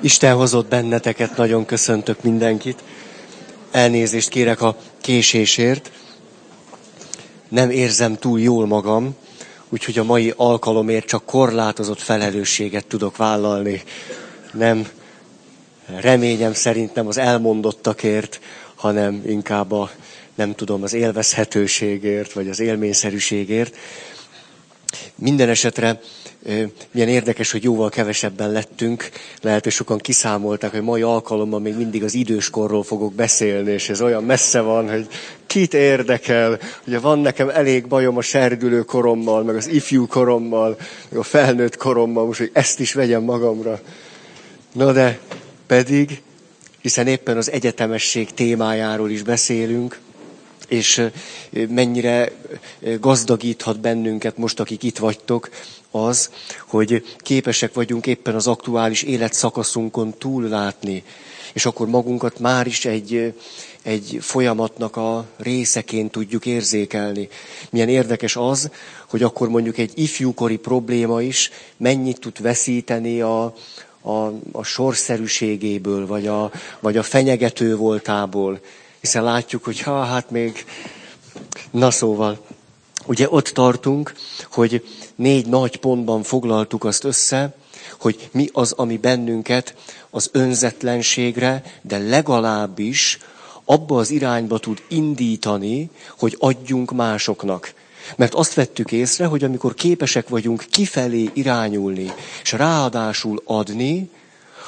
Isten hozott benneteket, nagyon köszöntök mindenkit. Elnézést kérek a késésért. Nem érzem túl jól magam, úgyhogy a mai alkalomért csak korlátozott felelősséget tudok vállalni. Nem, reményem szerint nem az elmondottakért, hanem inkább a, nem tudom, az élvezhetőségért, vagy az élményszerűségért. Minden esetre milyen érdekes, hogy jóval kevesebben lettünk. Lehet, hogy sokan kiszámolták, hogy mai alkalommal még mindig az időskorról fogok beszélni, és ez olyan messze van, hogy kit érdekel. Ugye van nekem elég bajom a serdülő korommal, meg az ifjú korommal, meg a felnőtt korommal, most, hogy ezt is vegyem magamra. Na de pedig, hiszen éppen az egyetemesség témájáról is beszélünk, és mennyire gazdagíthat bennünket most, akik itt vagytok, az, hogy képesek vagyunk éppen az aktuális életszakaszunkon túllátni, és akkor magunkat már is egy, egy folyamatnak a részeként tudjuk érzékelni. Milyen érdekes az, hogy akkor mondjuk egy ifjúkori probléma is mennyit tud veszíteni a, a, a sorszerűségéből, vagy a, vagy a fenyegető voltából. Hiszen látjuk, hogy ha, hát még, na szóval, ugye ott tartunk, hogy négy nagy pontban foglaltuk azt össze, hogy mi az, ami bennünket az önzetlenségre, de legalábbis abba az irányba tud indítani, hogy adjunk másoknak. Mert azt vettük észre, hogy amikor képesek vagyunk kifelé irányulni, és ráadásul adni,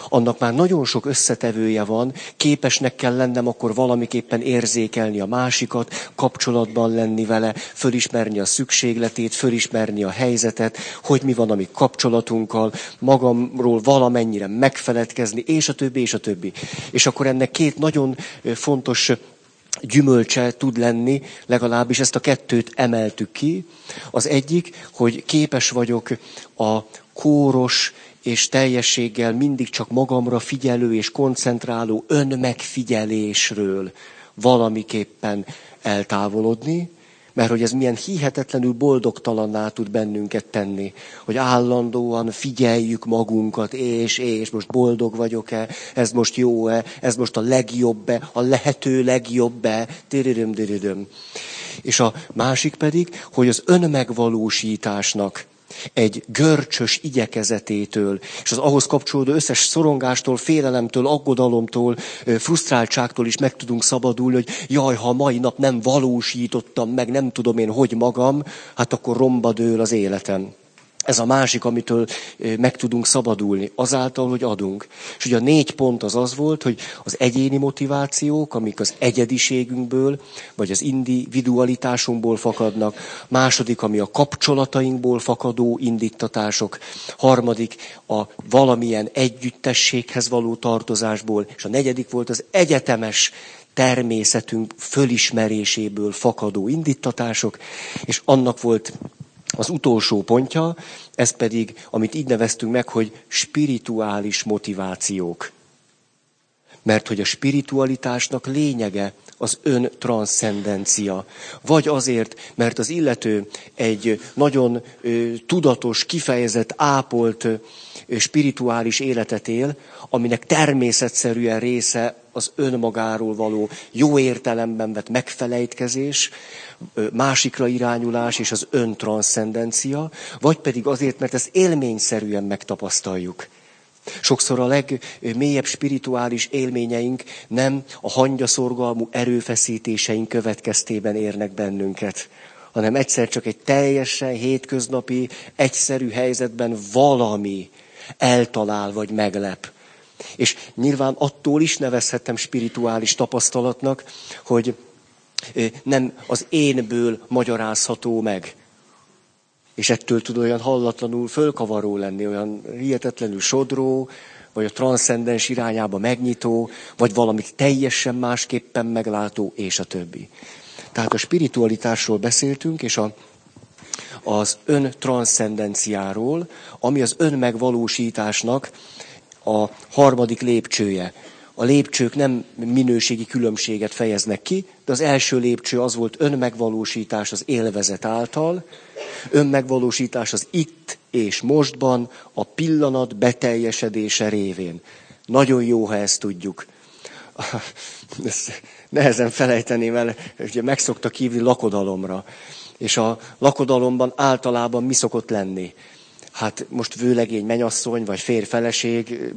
annak már nagyon sok összetevője van, képesnek kell lennem akkor valamiképpen érzékelni a másikat, kapcsolatban lenni vele, fölismerni a szükségletét, fölismerni a helyzetet, hogy mi van a mi kapcsolatunkkal, magamról valamennyire megfeledkezni, és a többi, és a többi. És akkor ennek két nagyon fontos gyümölcse tud lenni, legalábbis ezt a kettőt emeltük ki. Az egyik, hogy képes vagyok a kóros és teljességgel mindig csak magamra figyelő és koncentráló önmegfigyelésről valamiképpen eltávolodni, mert hogy ez milyen hihetetlenül boldogtalanná tud bennünket tenni, hogy állandóan figyeljük magunkat, és, és most boldog vagyok-e, ez most jó-e, ez most a legjobb-e, a lehető legjobb-e, diridöm, diridöm. És a másik pedig, hogy az önmegvalósításnak egy görcsös igyekezetétől, és az ahhoz kapcsolódó összes szorongástól, félelemtől, aggodalomtól, frusztráltságtól is meg tudunk szabadulni, hogy jaj, ha mai nap nem valósítottam meg, nem tudom én hogy magam, hát akkor romba dől az életem. Ez a másik, amitől meg tudunk szabadulni, azáltal, hogy adunk. És ugye a négy pont az az volt, hogy az egyéni motivációk, amik az egyediségünkből, vagy az individualitásunkból fakadnak. Második, ami a kapcsolatainkból fakadó indítatások. Harmadik, a valamilyen együttességhez való tartozásból. És a negyedik volt az egyetemes természetünk fölismeréséből fakadó indítatások, és annak volt az utolsó pontja, ez pedig, amit így neveztünk meg, hogy spirituális motivációk. Mert hogy a spiritualitásnak lényege az öntranszcendencia. Vagy azért, mert az illető egy nagyon ö, tudatos, kifejezett, ápolt ö, spirituális életet él, aminek természetszerűen része az önmagáról való jó értelemben vett megfelejtkezés, másikra irányulás és az öntranszcendencia, vagy pedig azért, mert ezt élményszerűen megtapasztaljuk. Sokszor a legmélyebb spirituális élményeink nem a hangyaszorgalmú erőfeszítéseink következtében érnek bennünket, hanem egyszer csak egy teljesen hétköznapi, egyszerű helyzetben valami eltalál vagy meglep. És nyilván attól is nevezhetem spirituális tapasztalatnak, hogy nem az énből magyarázható meg. És ettől tud olyan hallatlanul fölkavaró lenni, olyan hihetetlenül sodró, vagy a transzcendens irányába megnyitó, vagy valamit teljesen másképpen meglátó, és a többi. Tehát a spiritualitásról beszéltünk, és a, az öntranszcendenciáról, ami az önmegvalósításnak a harmadik lépcsője a lépcsők nem minőségi különbséget fejeznek ki, de az első lépcső az volt önmegvalósítás az élvezet által, önmegvalósítás az itt és mostban, a pillanat beteljesedése révén. Nagyon jó, ha ezt tudjuk. Ezt nehezen felejteném el, ugye megszoktak hívni lakodalomra. És a lakodalomban általában mi szokott lenni? Hát most vőlegény menyasszony, vagy férfeleség,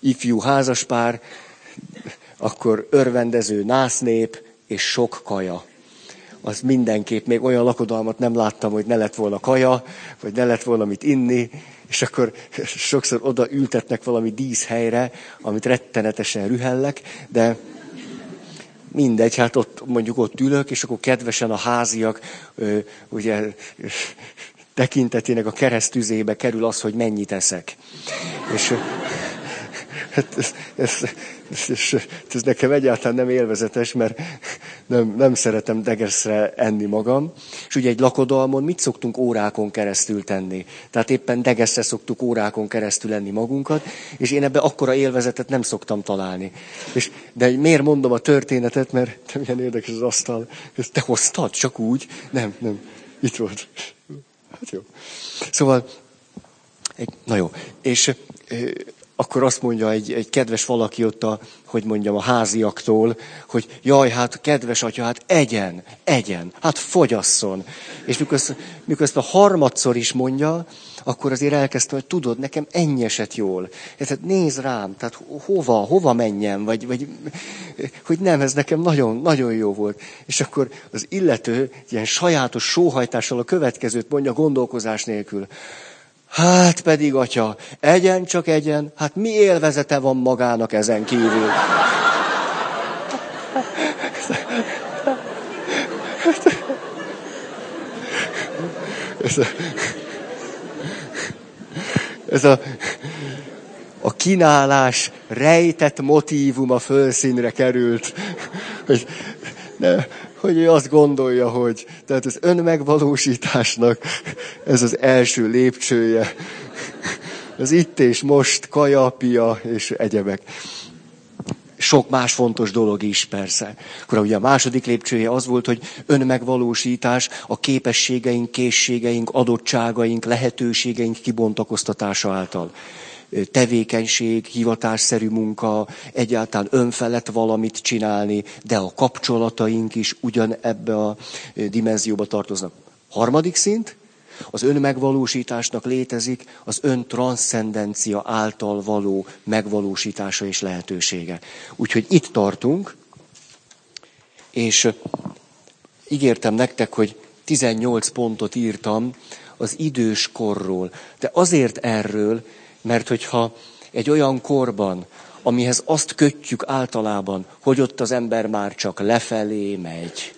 ifjú házaspár, akkor örvendező násznép és sok kaja. Az mindenképp, még olyan lakodalmat nem láttam, hogy ne lett volna kaja, vagy ne lett volna mit inni, és akkor sokszor oda ültetnek valami díszhelyre, amit rettenetesen rühellek, de mindegy, hát ott mondjuk ott ülök, és akkor kedvesen a háziak ugye tekintetének a keresztüzébe kerül az, hogy mennyit eszek. És hát ez, ez, ez, ez nekem egyáltalán nem élvezetes, mert nem, nem szeretem degeszre enni magam. És ugye egy lakodalmon mit szoktunk órákon keresztül tenni? Tehát éppen degeszre szoktuk órákon keresztül enni magunkat, és én ebbe akkora élvezetet nem szoktam találni. És, de miért mondom a történetet, mert milyen érdekes az asztal. Te hoztad, csak úgy? Nem, nem. Itt volt. Jó. Szóval, na jó. És akkor azt mondja egy, egy kedves valaki ott a, hogy mondjam, a háziaktól, hogy jaj, hát kedves atya, hát egyen, egyen, hát fogyasszon. És mikor, mikor ezt a harmadszor is mondja, akkor azért elkezdtem, hogy tudod, nekem ennyi esett jól. Tehát nézd rám, tehát hova, hova menjem, vagy, vagy hogy nem, ez nekem nagyon, nagyon jó volt. És akkor az illető ilyen sajátos sóhajtással a következőt mondja gondolkozás nélkül. Hát pedig, atya, egyen csak egyen, hát mi élvezete van magának ezen kívül? Ez a, ez a, a kínálás rejtett a fölszínre került. Hogy, ne, hogy ő azt gondolja, hogy tehát az önmegvalósításnak ez az első lépcsője. Az itt és most, kajapia és egyebek. Sok más fontos dolog is, persze. Akkor ugye a második lépcsője az volt, hogy önmegvalósítás, a képességeink, készségeink, adottságaink, lehetőségeink kibontakoztatása által tevékenység, hivatásszerű munka, egyáltalán önfelett valamit csinálni, de a kapcsolataink is ugyan ebbe a dimenzióba tartoznak. Harmadik szint, az önmegvalósításnak létezik az öntranszcendencia által való megvalósítása és lehetősége. Úgyhogy itt tartunk, és ígértem nektek, hogy 18 pontot írtam az idős korról. De azért erről, mert hogyha egy olyan korban, amihez azt kötjük általában, hogy ott az ember már csak lefelé megy,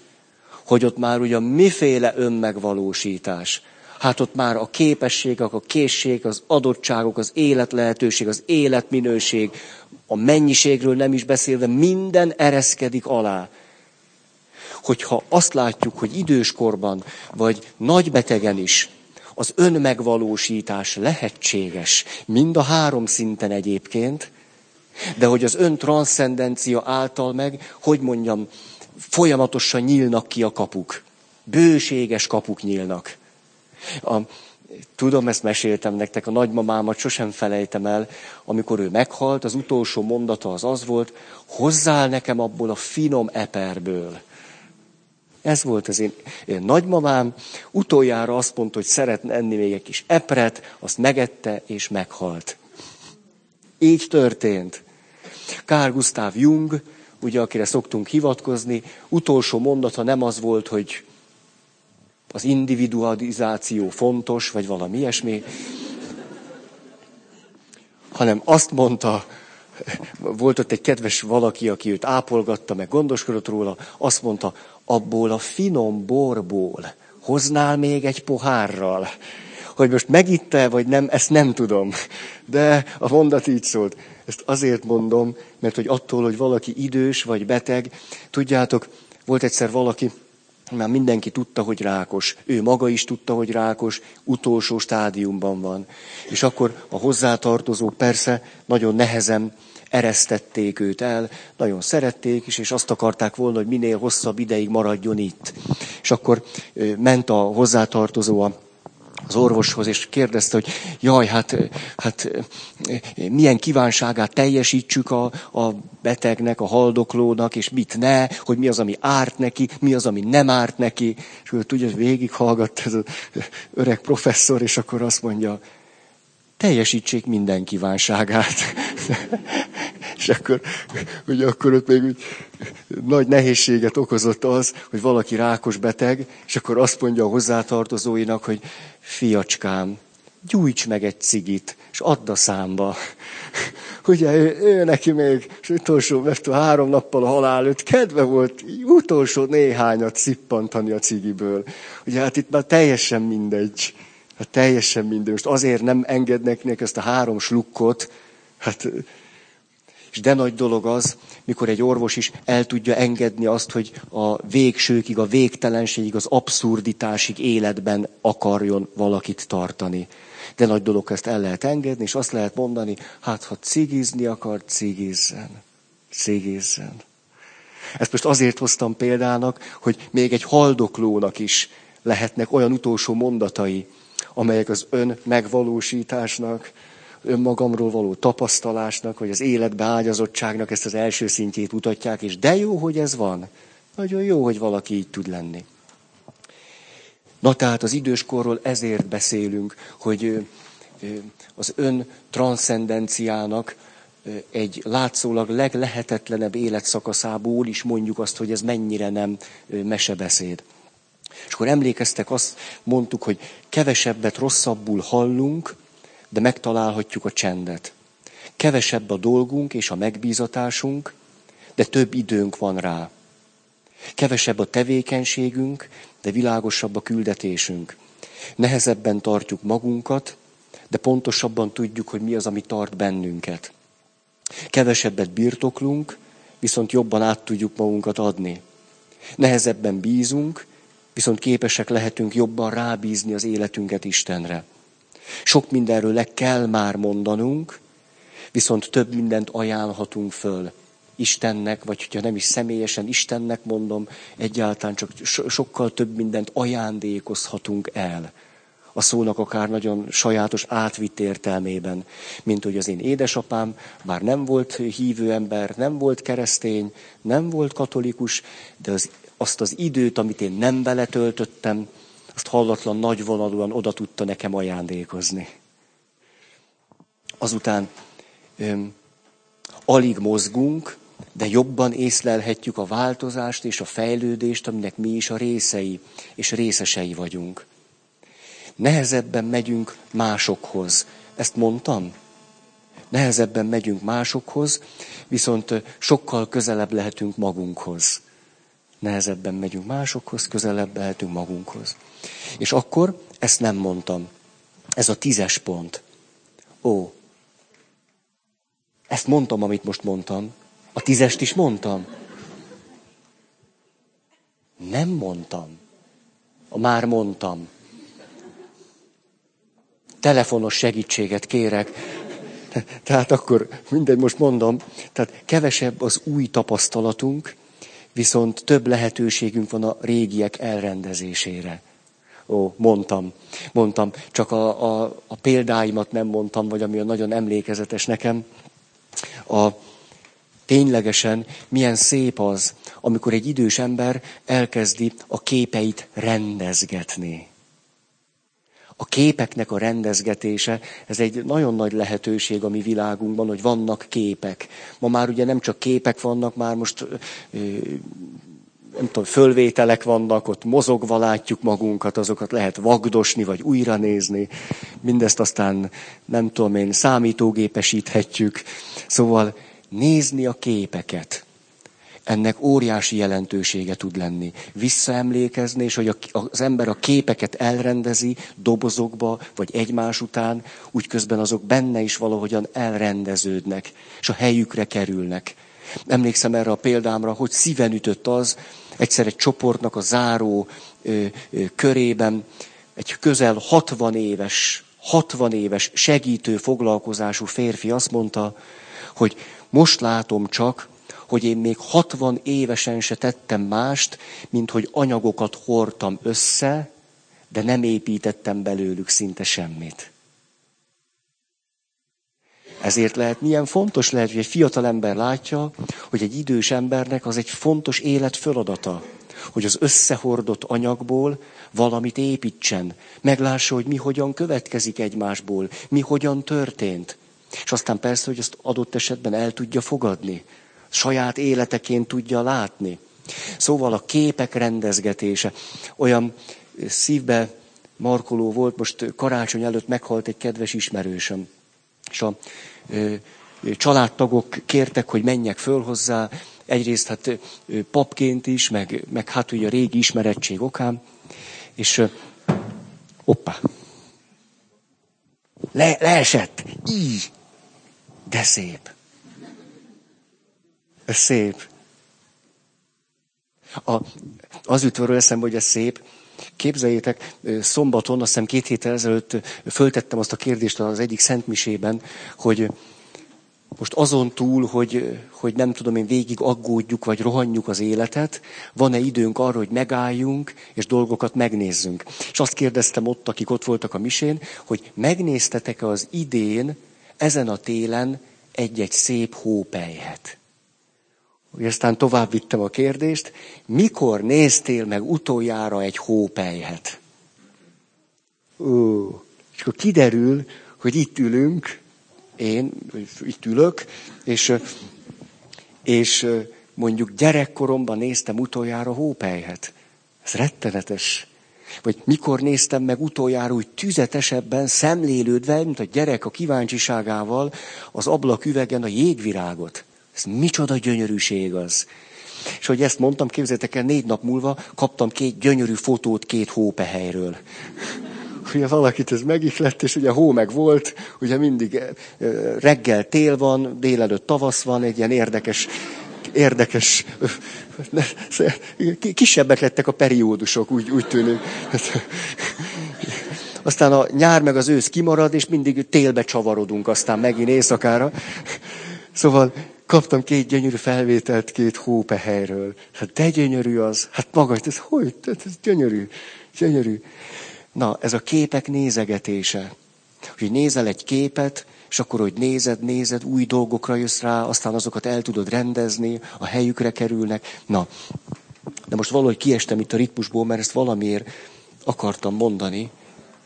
hogy ott már ugyan miféle önmegvalósítás, hát ott már a képességek, a készség, az adottságok, az életlehetőség, az életminőség, a mennyiségről nem is beszélve, minden ereszkedik alá. Hogyha azt látjuk, hogy időskorban, vagy nagy betegen is, az önmegvalósítás lehetséges, mind a három szinten egyébként, de hogy az ön transzcendencia által meg, hogy mondjam, folyamatosan nyílnak ki a kapuk. Bőséges kapuk nyílnak. A, tudom, ezt meséltem nektek, a nagymamámat sosem felejtem el, amikor ő meghalt, az utolsó mondata az az volt, hozzál nekem abból a finom eperből. Ez volt az én, én nagymamám. Utoljára azt mondta, hogy szeretne enni még egy kis epret, azt megette és meghalt. Így történt. Kár Gustav Jung, ugye akire szoktunk hivatkozni, utolsó mondata nem az volt, hogy az individualizáció fontos, vagy valami ilyesmi, hanem azt mondta, volt ott egy kedves valaki, aki őt ápolgatta, meg gondoskodott róla, azt mondta, abból a finom borból hoznál még egy pohárral. Hogy most megitte, vagy nem, ezt nem tudom. De a mondat így szólt. Ezt azért mondom, mert hogy attól, hogy valaki idős vagy beteg, tudjátok, volt egyszer valaki, már mindenki tudta, hogy rákos. Ő maga is tudta, hogy rákos, utolsó stádiumban van. És akkor a hozzátartozó persze nagyon nehezen eresztették őt el, nagyon szerették is, és azt akarták volna, hogy minél hosszabb ideig maradjon itt. És akkor ment a hozzátartozó a az orvoshoz, és kérdezte, hogy jaj, hát, hát milyen kívánságát teljesítsük a, a betegnek, a haldoklónak, és mit ne, hogy mi az, ami árt neki, mi az, ami nem árt neki. És ő tudja, végighallgatt ez az öreg professzor, és akkor azt mondja, teljesítsék minden kívánságát. és akkor, ugye akkor ott még úgy, nagy nehézséget okozott az, hogy valaki rákos beteg, és akkor azt mondja a hozzátartozóinak, hogy fiacskám, gyújts meg egy cigit, és add a számba. Ugye ő, ő neki még, és utolsó, mert három nappal a halál előtt kedve volt utolsó néhányat szippantani a cigiből. Ugye hát itt már teljesen mindegy. Hát teljesen mindegy. Most azért nem engednek neki ezt a három slukkot, hát és de nagy dolog az, mikor egy orvos is el tudja engedni azt, hogy a végsőkig, a végtelenségig, az abszurditásig életben akarjon valakit tartani. De nagy dolog ezt el lehet engedni, és azt lehet mondani, hát ha cigizni akar, cigizzen. Cigizzen. Ezt most azért hoztam példának, hogy még egy haldoklónak is lehetnek olyan utolsó mondatai, amelyek az ön megvalósításnak, önmagamról való tapasztalásnak, vagy az életbe ágyazottságnak ezt az első szintjét mutatják, és de jó, hogy ez van. Nagyon jó, hogy valaki így tud lenni. Na tehát az időskorról ezért beszélünk, hogy az ön transzcendenciának egy látszólag leglehetetlenebb életszakaszából is mondjuk azt, hogy ez mennyire nem mesebeszéd. És akkor emlékeztek, azt mondtuk, hogy kevesebbet rosszabbul hallunk, de megtalálhatjuk a csendet. Kevesebb a dolgunk és a megbízatásunk, de több időnk van rá. Kevesebb a tevékenységünk, de világosabb a küldetésünk. Nehezebben tartjuk magunkat, de pontosabban tudjuk, hogy mi az, ami tart bennünket. Kevesebbet birtoklunk, viszont jobban át tudjuk magunkat adni. Nehezebben bízunk, viszont képesek lehetünk jobban rábízni az életünket Istenre. Sok mindenről le kell már mondanunk, viszont több mindent ajánlhatunk föl. Istennek, vagy hogyha nem is személyesen Istennek mondom, egyáltalán csak so- sokkal több mindent ajándékozhatunk el. A szónak akár nagyon sajátos átvitt értelmében, mint hogy az én édesapám már nem volt hívő ember, nem volt keresztény, nem volt katolikus, de az, azt az időt, amit én nem beletöltöttem, azt hallatlan nagyvonalúan oda tudta nekem ajándékozni. Azután öm, alig mozgunk, de jobban észlelhetjük a változást és a fejlődést, aminek mi is a részei és részesei vagyunk. Nehezebben megyünk másokhoz. Ezt mondtam? Nehezebben megyünk másokhoz, viszont sokkal közelebb lehetünk magunkhoz. Nehezebben megyünk másokhoz, közelebb lehetünk magunkhoz. És akkor ezt nem mondtam. Ez a tízes pont. Ó, ezt mondtam, amit most mondtam. A tízest is mondtam. Nem mondtam. Már mondtam. Telefonos segítséget kérek. Tehát akkor mindegy, most mondom. Tehát kevesebb az új tapasztalatunk, viszont több lehetőségünk van a régiek elrendezésére. Ó, mondtam, mondtam, csak a, a, a példáimat nem mondtam, vagy ami a nagyon emlékezetes nekem. A, ténylegesen milyen szép az, amikor egy idős ember elkezdi a képeit rendezgetni. A képeknek a rendezgetése, ez egy nagyon nagy lehetőség a mi világunkban, hogy vannak képek. Ma már ugye nem csak képek vannak, már most nem tudom, fölvételek vannak, ott mozogva látjuk magunkat, azokat lehet vagdosni, vagy újra nézni. Mindezt aztán, nem tudom én, számítógépesíthetjük. Szóval nézni a képeket. Ennek óriási jelentősége tud lenni. Visszaemlékezni, és hogy az ember a képeket elrendezi dobozokba, vagy egymás után, úgy közben azok benne is valahogyan elrendeződnek, és a helyükre kerülnek. Emlékszem erre a példámra, hogy szíven ütött az, egyszer egy csoportnak a záró ö, ö, körében egy közel 60 éves, 60 éves segítő foglalkozású férfi azt mondta, hogy most látom csak, hogy én még 60 évesen se tettem mást, mint hogy anyagokat hordtam össze, de nem építettem belőlük szinte semmit. Ezért lehet, milyen fontos lehet, hogy egy fiatal ember látja, hogy egy idős embernek az egy fontos élet feladata, hogy az összehordott anyagból valamit építsen, meglássa, hogy mi hogyan következik egymásból, mi hogyan történt. És aztán persze, hogy ezt adott esetben el tudja fogadni, saját életeként tudja látni. Szóval a képek rendezgetése olyan szívbe markoló volt, most karácsony előtt meghalt egy kedves ismerősöm. És a ö, családtagok kértek, hogy menjek föl hozzá, egyrészt hát papként is, meg, meg hát ugye a régi ismerettség okán, és hoppá, le, leesett, így, de szép. Ez szép. A, az jut eszembe, hogy ez szép, Képzeljétek, szombaton, azt hiszem két héttel ezelőtt föltettem azt a kérdést az egyik szentmisében, hogy most azon túl, hogy, hogy nem tudom én végig aggódjuk, vagy rohanjuk az életet, van-e időnk arra, hogy megálljunk, és dolgokat megnézzünk. És azt kérdeztem ott, akik ott voltak a misén, hogy megnéztetek-e az idén, ezen a télen egy-egy szép hópelyhet. Hogy aztán tovább vittem a kérdést, mikor néztél meg utoljára egy hópelyhet? Ó, és akkor kiderül, hogy itt ülünk, én itt ülök, és, és mondjuk gyerekkoromban néztem utoljára hópelyhet. Ez rettenetes. Vagy mikor néztem meg utoljára úgy tüzetesebben, szemlélődve, mint a gyerek a kíváncsiságával az ablaküvegen a jégvirágot. Ez micsoda gyönyörűség az. És hogy ezt mondtam, képzeljétek el, négy nap múlva kaptam két gyönyörű fotót két hópehelyről. Ugye valakit ez megihlett, és ugye hó meg volt, ugye mindig eh, reggel tél van, délelőtt tavasz van, egy ilyen érdekes, érdekes, kisebbek lettek a periódusok, úgy, úgy tűnik. Aztán a nyár meg az ősz kimarad, és mindig télbe csavarodunk aztán megint éjszakára. Szóval kaptam két gyönyörű felvételt két hópehelyről. Hát de gyönyörű az. Hát maga, ez hogy? Ez gyönyörű. Gyönyörű. Na, ez a képek nézegetése. Hogy nézel egy képet, és akkor, hogy nézed, nézed, új dolgokra jössz rá, aztán azokat el tudod rendezni, a helyükre kerülnek. Na, de most valahogy kiestem itt a ritmusból, mert ezt valamiért akartam mondani.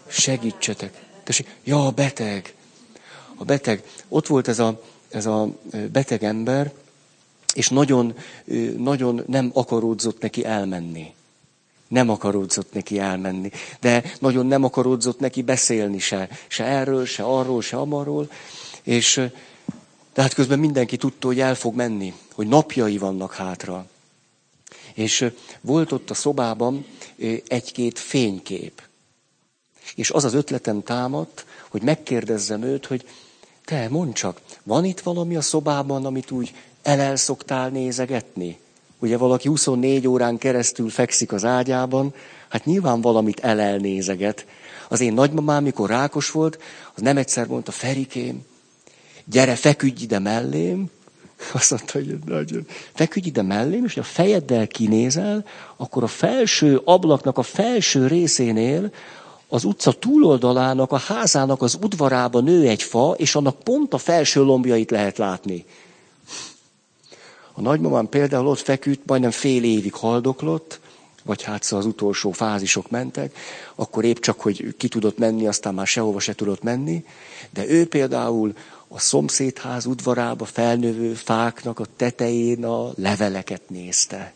Segítsetek. Tessék, ja, a beteg. A beteg. Ott volt ez a, ez a beteg ember, és nagyon, nagyon nem akaródzott neki elmenni. Nem akaródzott neki elmenni. De nagyon nem akaródzott neki beszélni se. Se erről, se arról, se amarról. És de hát közben mindenki tudta, hogy el fog menni, hogy napjai vannak hátra. És volt ott a szobában egy-két fénykép. És az az ötletem támadt, hogy megkérdezzem őt, hogy te, mondd csak, van itt valami a szobában, amit úgy elel szoktál nézegetni? Ugye valaki 24 órán keresztül fekszik az ágyában, hát nyilván valamit elelnézeget. Az én nagymamám, mikor rákos volt, az nem egyszer mondta, Ferikém, gyere, feküdj ide mellém, azt mondta, hogy nagyon. Feküdj ide mellém, és ha a fejeddel kinézel, akkor a felső ablaknak a felső részénél az utca túloldalának, a házának az udvarába nő egy fa, és annak pont a felső lombjait lehet látni. A nagymamám például ott feküdt, majdnem fél évig haldoklott, vagy hát szóval az utolsó fázisok mentek, akkor épp csak, hogy ki tudott menni, aztán már sehova se tudott menni, de ő például a szomszédház udvarába felnövő fáknak a tetején a leveleket nézte,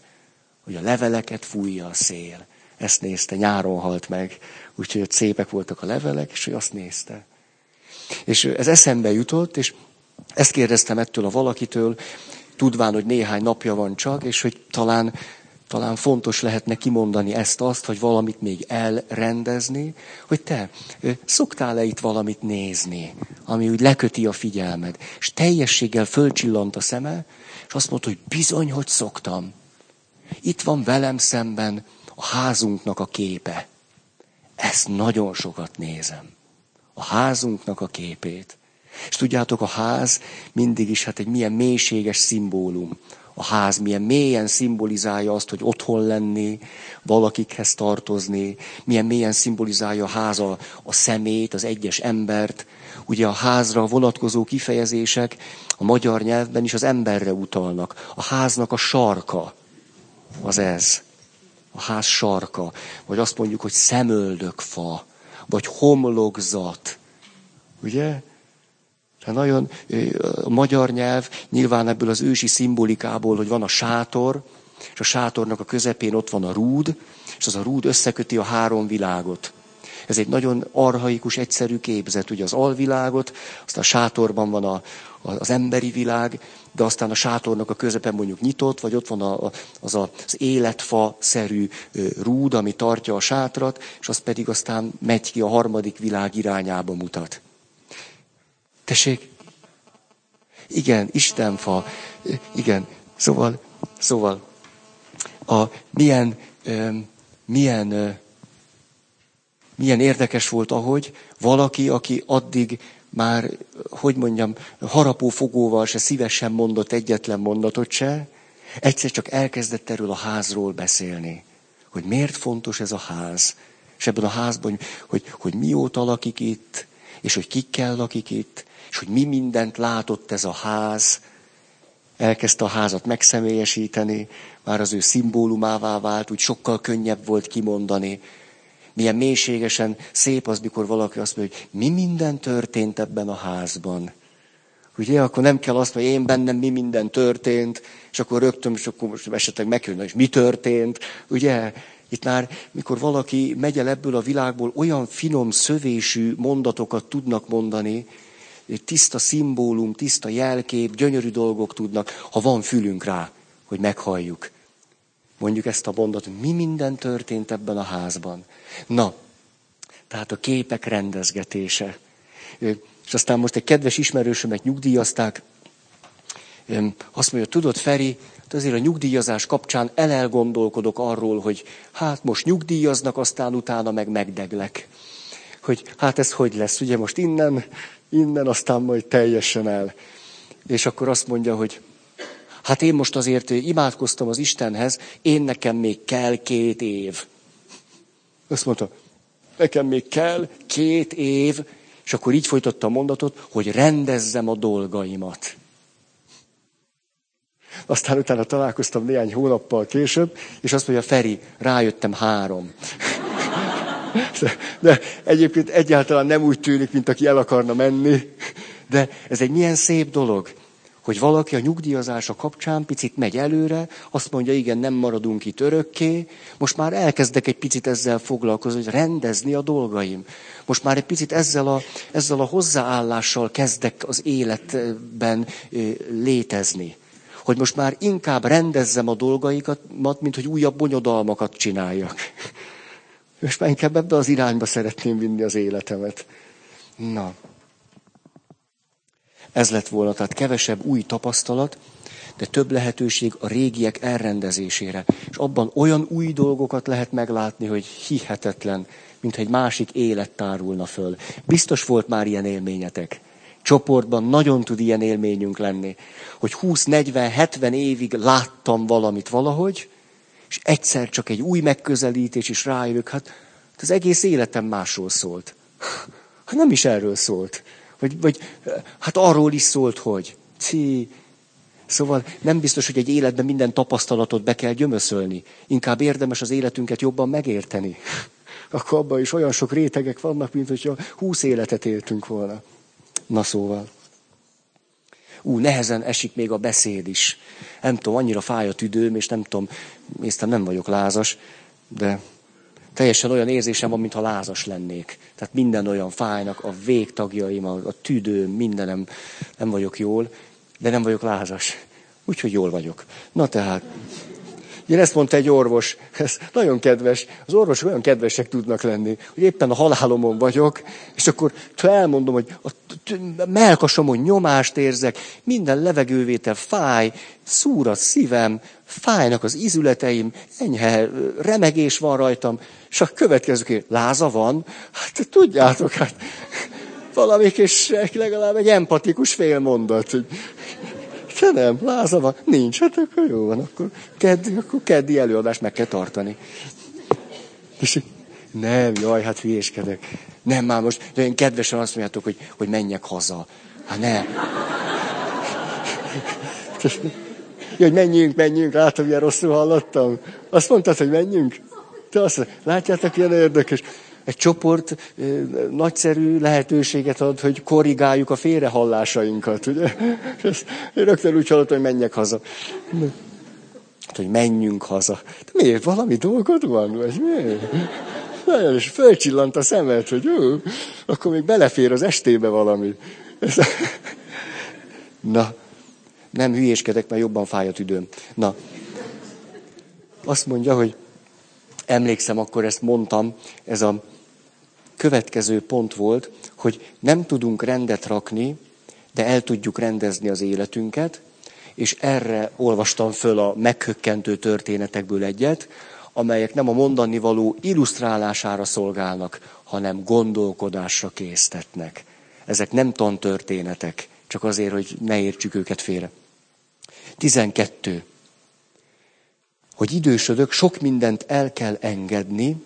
hogy a leveleket fújja a szél. Ezt nézte, nyáron halt meg, úgyhogy ott szépek voltak a levelek, és ő azt nézte. És ez eszembe jutott, és ezt kérdeztem ettől a valakitől, tudván, hogy néhány napja van csak, és hogy talán, talán fontos lehetne kimondani ezt-azt, hogy valamit még elrendezni, hogy te szoktál-e itt valamit nézni, ami úgy leköti a figyelmed, és teljességgel fölcsillant a szeme, és azt mondta, hogy bizony, hogy szoktam. Itt van velem szemben a házunknak a képe. Ezt nagyon sokat nézem. A házunknak a képét. És tudjátok, a ház mindig is hát egy milyen mélységes szimbólum. a ház milyen mélyen szimbolizálja azt, hogy otthon lenni, valakikhez tartozni, milyen mélyen szimbolizálja a ház a, a szemét, az egyes embert. Ugye a házra vonatkozó kifejezések a magyar nyelvben is az emberre utalnak. A háznak a sarka az ez. A ház sarka. Vagy azt mondjuk, hogy szemöldökfa. Vagy homlokzat. Ugye? Tehát nagyon a magyar nyelv nyilván ebből az ősi szimbolikából, hogy van a sátor, és a sátornak a közepén ott van a rúd, és az a rúd összeköti a három világot. Ez egy nagyon arhaikus, egyszerű képzet. Ugye az alvilágot, aztán a sátorban van a, az emberi világ, de aztán a sátornak a közepen mondjuk nyitott, vagy ott van a, az a, az életfa-szerű rúd, ami tartja a sátrat, és az pedig aztán megy ki a harmadik világ irányába mutat. Tessék? Igen, Istenfa. Igen. Szóval, szóval, a, milyen, milyen, milyen érdekes volt, ahogy valaki, aki addig már, hogy mondjam, harapófogóval se szívesen mondott egyetlen mondatot se, egyszer csak elkezdett erről a házról beszélni. Hogy miért fontos ez a ház. És ebben a házban, hogy, hogy mióta lakik itt, és hogy kikkel lakik itt, és hogy mi mindent látott ez a ház, elkezdte a házat megszemélyesíteni, már az ő szimbólumává vált, úgy sokkal könnyebb volt kimondani. Milyen mélységesen szép az, mikor valaki azt mondja, hogy mi minden történt ebben a házban. Ugye, akkor nem kell azt, hogy én bennem mi minden történt, és akkor rögtön, és akkor most esetleg megkülön, és mi történt. Ugye, itt már, mikor valaki megy el ebből a világból, olyan finom szövésű mondatokat tudnak mondani, tiszta szimbólum, tiszta jelkép, gyönyörű dolgok tudnak, ha van fülünk rá, hogy meghalljuk. Mondjuk ezt a mondatot, mi minden történt ebben a házban. Na, tehát a képek rendezgetése. És aztán most egy kedves ismerősömet nyugdíjazták, azt mondja, tudod, Feri, hát azért a nyugdíjazás kapcsán elelgondolkodok arról, hogy hát most nyugdíjaznak, aztán utána meg megdeglek. Hogy hát ez hogy lesz, ugye most innen innen aztán majd teljesen el. És akkor azt mondja, hogy hát én most azért imádkoztam az Istenhez, én nekem még kell két év. Azt mondta, nekem még kell két év, és akkor így folytatta a mondatot, hogy rendezzem a dolgaimat. Aztán utána találkoztam néhány hónappal később, és azt mondja, Feri, rájöttem három. De, de egyébként egyáltalán nem úgy tűnik, mint aki el akarna menni. De ez egy milyen szép dolog, hogy valaki a nyugdíjazása kapcsán picit megy előre, azt mondja, igen, nem maradunk itt örökké, most már elkezdek egy picit ezzel foglalkozni, hogy rendezni a dolgaim. Most már egy picit ezzel a, ezzel a hozzáállással kezdek az életben létezni. Hogy most már inkább rendezzem a dolgaikat, mint hogy újabb bonyodalmakat csináljak. És már inkább ebbe az irányba szeretném vinni az életemet. Na. Ez lett volna, tehát kevesebb új tapasztalat, de több lehetőség a régiek elrendezésére. És abban olyan új dolgokat lehet meglátni, hogy hihetetlen, mint egy másik élet tárulna föl. Biztos volt már ilyen élményetek. Csoportban nagyon tud ilyen élményünk lenni, hogy 20-40-70 évig láttam valamit valahogy, és egyszer csak egy új megközelítés, és rájövök, hát az egész életem másról szólt. Hát nem is erről szólt. Vagy, vagy hát arról is szólt, hogy. Ci. Szóval nem biztos, hogy egy életben minden tapasztalatot be kell gyömöszölni. Inkább érdemes az életünket jobban megérteni. Akkor abban is olyan sok rétegek vannak, mint hogyha húsz életet éltünk volna. Na szóval ú, nehezen esik még a beszéd is. Nem tudom, annyira fáj a tüdőm, és nem tudom, észtem nem vagyok lázas, de teljesen olyan érzésem van, mintha lázas lennék. Tehát minden olyan fájnak, a végtagjaim, a, a tüdőm, mindenem, nem vagyok jól, de nem vagyok lázas. Úgyhogy jól vagyok. Na tehát, Ugye ezt mondta egy orvos, ez nagyon kedves, az orvosok olyan kedvesek tudnak lenni, hogy éppen a halálomon vagyok, és akkor elmondom, hogy a melkasomon nyomást érzek, minden levegővétel fáj, szúr a szívem, fájnak az izületeim, enyhe remegés van rajtam, és a következő láza van, hát tudjátok, hát valami kis legalább egy empatikus félmondat. Te nem, láza van, nincs, hát akkor jó van, akkor keddi, akkor keddi előadást meg kell tartani. És nem, jaj, hát hülyéskedek. Nem, már most, de én kedvesen azt mondjátok, hogy, hogy menjek haza. Hát ne. Ja, hogy menjünk, menjünk, látom, milyen rosszul hallottam. Azt mondtad, hogy menjünk? Te azt mondtad, látjátok, ilyen érdekes. Egy csoport nagyszerű lehetőséget ad, hogy korrigáljuk a félrehallásainkat, ugye? És én rögtön úgy hallottam, hogy menjek haza. Hát, hogy menjünk haza. De miért? Valami dolgod van? Vagy miért? Nagyon is fölcsillant a szemed, hogy jó, akkor még belefér az estébe valami. Na, nem hülyéskedek, mert jobban fáj a tüdőm. Na, azt mondja, hogy emlékszem, akkor ezt mondtam, ez a következő pont volt, hogy nem tudunk rendet rakni, de el tudjuk rendezni az életünket, és erre olvastam föl a meghökkentő történetekből egyet, amelyek nem a mondani való illusztrálására szolgálnak, hanem gondolkodásra késztetnek. Ezek nem tantörténetek, csak azért, hogy ne értsük őket félre. 12. Hogy idősödök, sok mindent el kell engedni,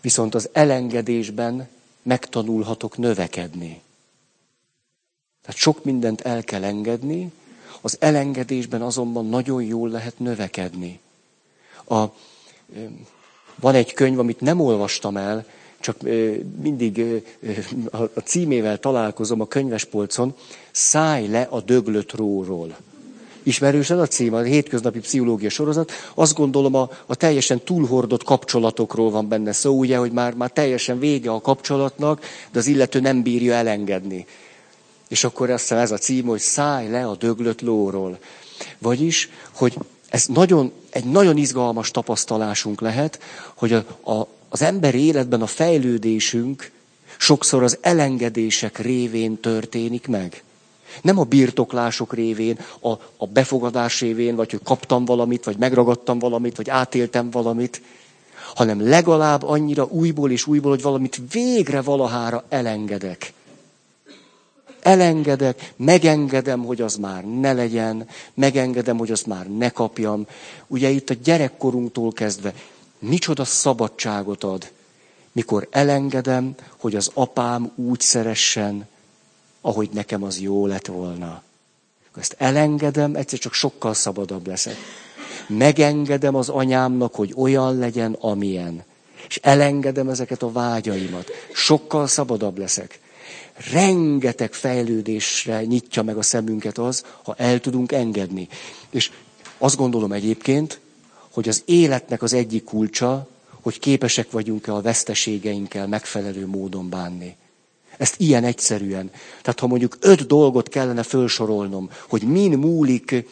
viszont az elengedésben megtanulhatok növekedni. Tehát sok mindent el kell engedni, az elengedésben azonban nagyon jól lehet növekedni. A, van egy könyv, amit nem olvastam el, csak mindig a címével találkozom a könyvespolcon, Szállj le a döglött róról. Ismerős ez a cím, a hétköznapi pszichológia sorozat. Azt gondolom a, a teljesen túlhordott kapcsolatokról van benne szó, ugye, hogy már, már teljesen vége a kapcsolatnak, de az illető nem bírja elengedni. És akkor azt hiszem ez a cím, hogy szállj le a döglött lóról. Vagyis, hogy ez nagyon, egy nagyon izgalmas tapasztalásunk lehet, hogy a, a, az emberi életben a fejlődésünk sokszor az elengedések révén történik meg. Nem a birtoklások révén, a, a befogadás révén, vagy hogy kaptam valamit, vagy megragadtam valamit, vagy átéltem valamit, hanem legalább annyira újból és újból, hogy valamit végre valahára elengedek. Elengedek, megengedem, hogy az már ne legyen, megengedem, hogy azt már ne kapjam. Ugye itt a gyerekkorunktól kezdve micsoda szabadságot ad, mikor elengedem, hogy az apám úgy szeressen, ahogy nekem az jó lett volna. Ezt elengedem, egyszer csak sokkal szabadabb leszek. Megengedem az anyámnak, hogy olyan legyen, amilyen. És elengedem ezeket a vágyaimat. Sokkal szabadabb leszek. Rengeteg fejlődésre nyitja meg a szemünket az, ha el tudunk engedni. És azt gondolom egyébként, hogy az életnek az egyik kulcsa, hogy képesek vagyunk-e a veszteségeinkkel megfelelő módon bánni. Ezt ilyen egyszerűen. Tehát ha mondjuk öt dolgot kellene felsorolnom, hogy min múlik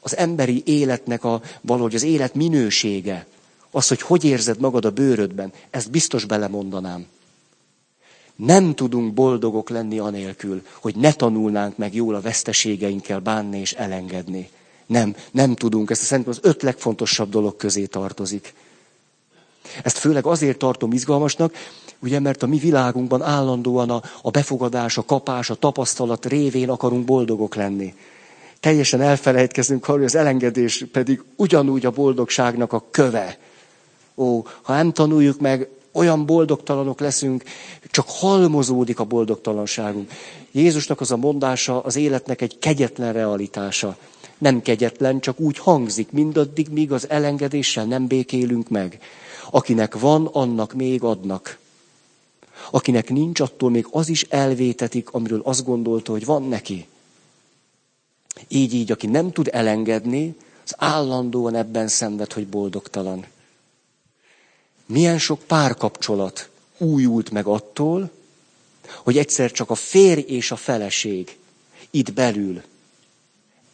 az emberi életnek a, valahogy az élet minősége, az, hogy hogy érzed magad a bőrödben, ezt biztos belemondanám. Nem tudunk boldogok lenni anélkül, hogy ne tanulnánk meg jól a veszteségeinkkel bánni és elengedni. Nem, nem tudunk. Ezt szerintem az öt legfontosabb dolog közé tartozik. Ezt főleg azért tartom izgalmasnak, ugye, mert a mi világunkban állandóan a, a befogadás, a kapás, a tapasztalat révén akarunk boldogok lenni. Teljesen elfelejtkezünk arról, hogy az elengedés pedig ugyanúgy a boldogságnak a köve. Ó, ha nem tanuljuk meg, olyan boldogtalanok leszünk, csak halmozódik a boldogtalanságunk. Jézusnak az a mondása az életnek egy kegyetlen realitása. Nem kegyetlen, csak úgy hangzik, mindaddig, míg az elengedéssel nem békélünk meg. Akinek van, annak még adnak. Akinek nincs, attól még az is elvétetik, amiről azt gondolta, hogy van neki. Így, így, aki nem tud elengedni, az állandóan ebben szenved, hogy boldogtalan. Milyen sok párkapcsolat újult meg attól, hogy egyszer csak a férj és a feleség itt belül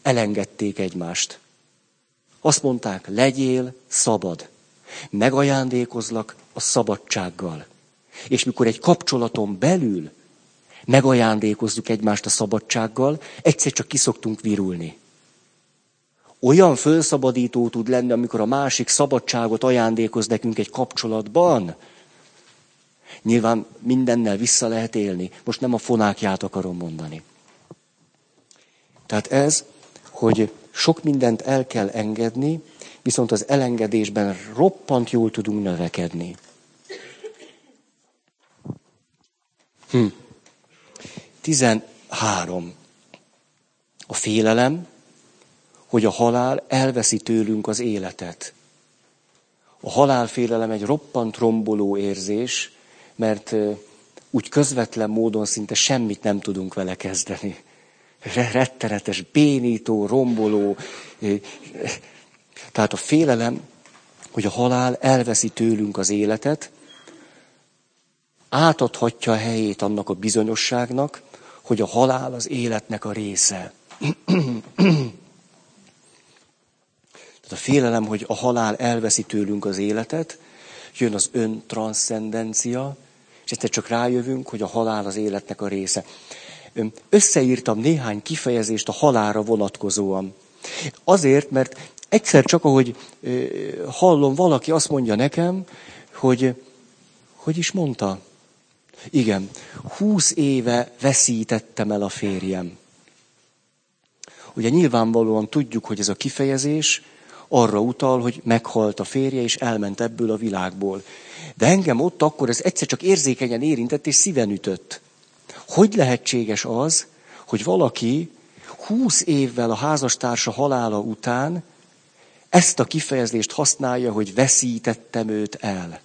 elengedték egymást. Azt mondták, legyél szabad. Megajándékozlak a szabadsággal. És mikor egy kapcsolaton belül megajándékozzuk egymást a szabadsággal, egyszer csak kiszoktunk virulni. Olyan fölszabadító tud lenni, amikor a másik szabadságot ajándékoz nekünk egy kapcsolatban. Nyilván mindennel vissza lehet élni. Most nem a fonákját akarom mondani. Tehát ez, hogy sok mindent el kell engedni, viszont az elengedésben roppant jól tudunk növekedni. Hm. 13. A félelem, hogy a halál elveszi tőlünk az életet. A halálfélelem egy roppant romboló érzés, mert úgy közvetlen módon szinte semmit nem tudunk vele kezdeni. Rettenetes, bénító, romboló. Tehát a félelem, hogy a halál elveszi tőlünk az életet, átadhatja a helyét annak a bizonyosságnak, hogy a halál az életnek a része. Tehát a félelem, hogy a halál elveszi tőlünk az életet, jön az öntranszcendencia, és egyszer csak rájövünk, hogy a halál az életnek a része. Összeírtam néhány kifejezést a halálra vonatkozóan. Azért, mert egyszer csak, ahogy hallom, valaki azt mondja nekem, hogy, hogy is mondta? Igen, húsz éve veszítettem el a férjem. Ugye nyilvánvalóan tudjuk, hogy ez a kifejezés arra utal, hogy meghalt a férje, és elment ebből a világból. De engem ott akkor ez egyszer csak érzékenyen érintett, és szíven ütött. Hogy lehetséges az, hogy valaki húsz évvel a házastársa halála után ezt a kifejezést használja, hogy veszítettem őt el.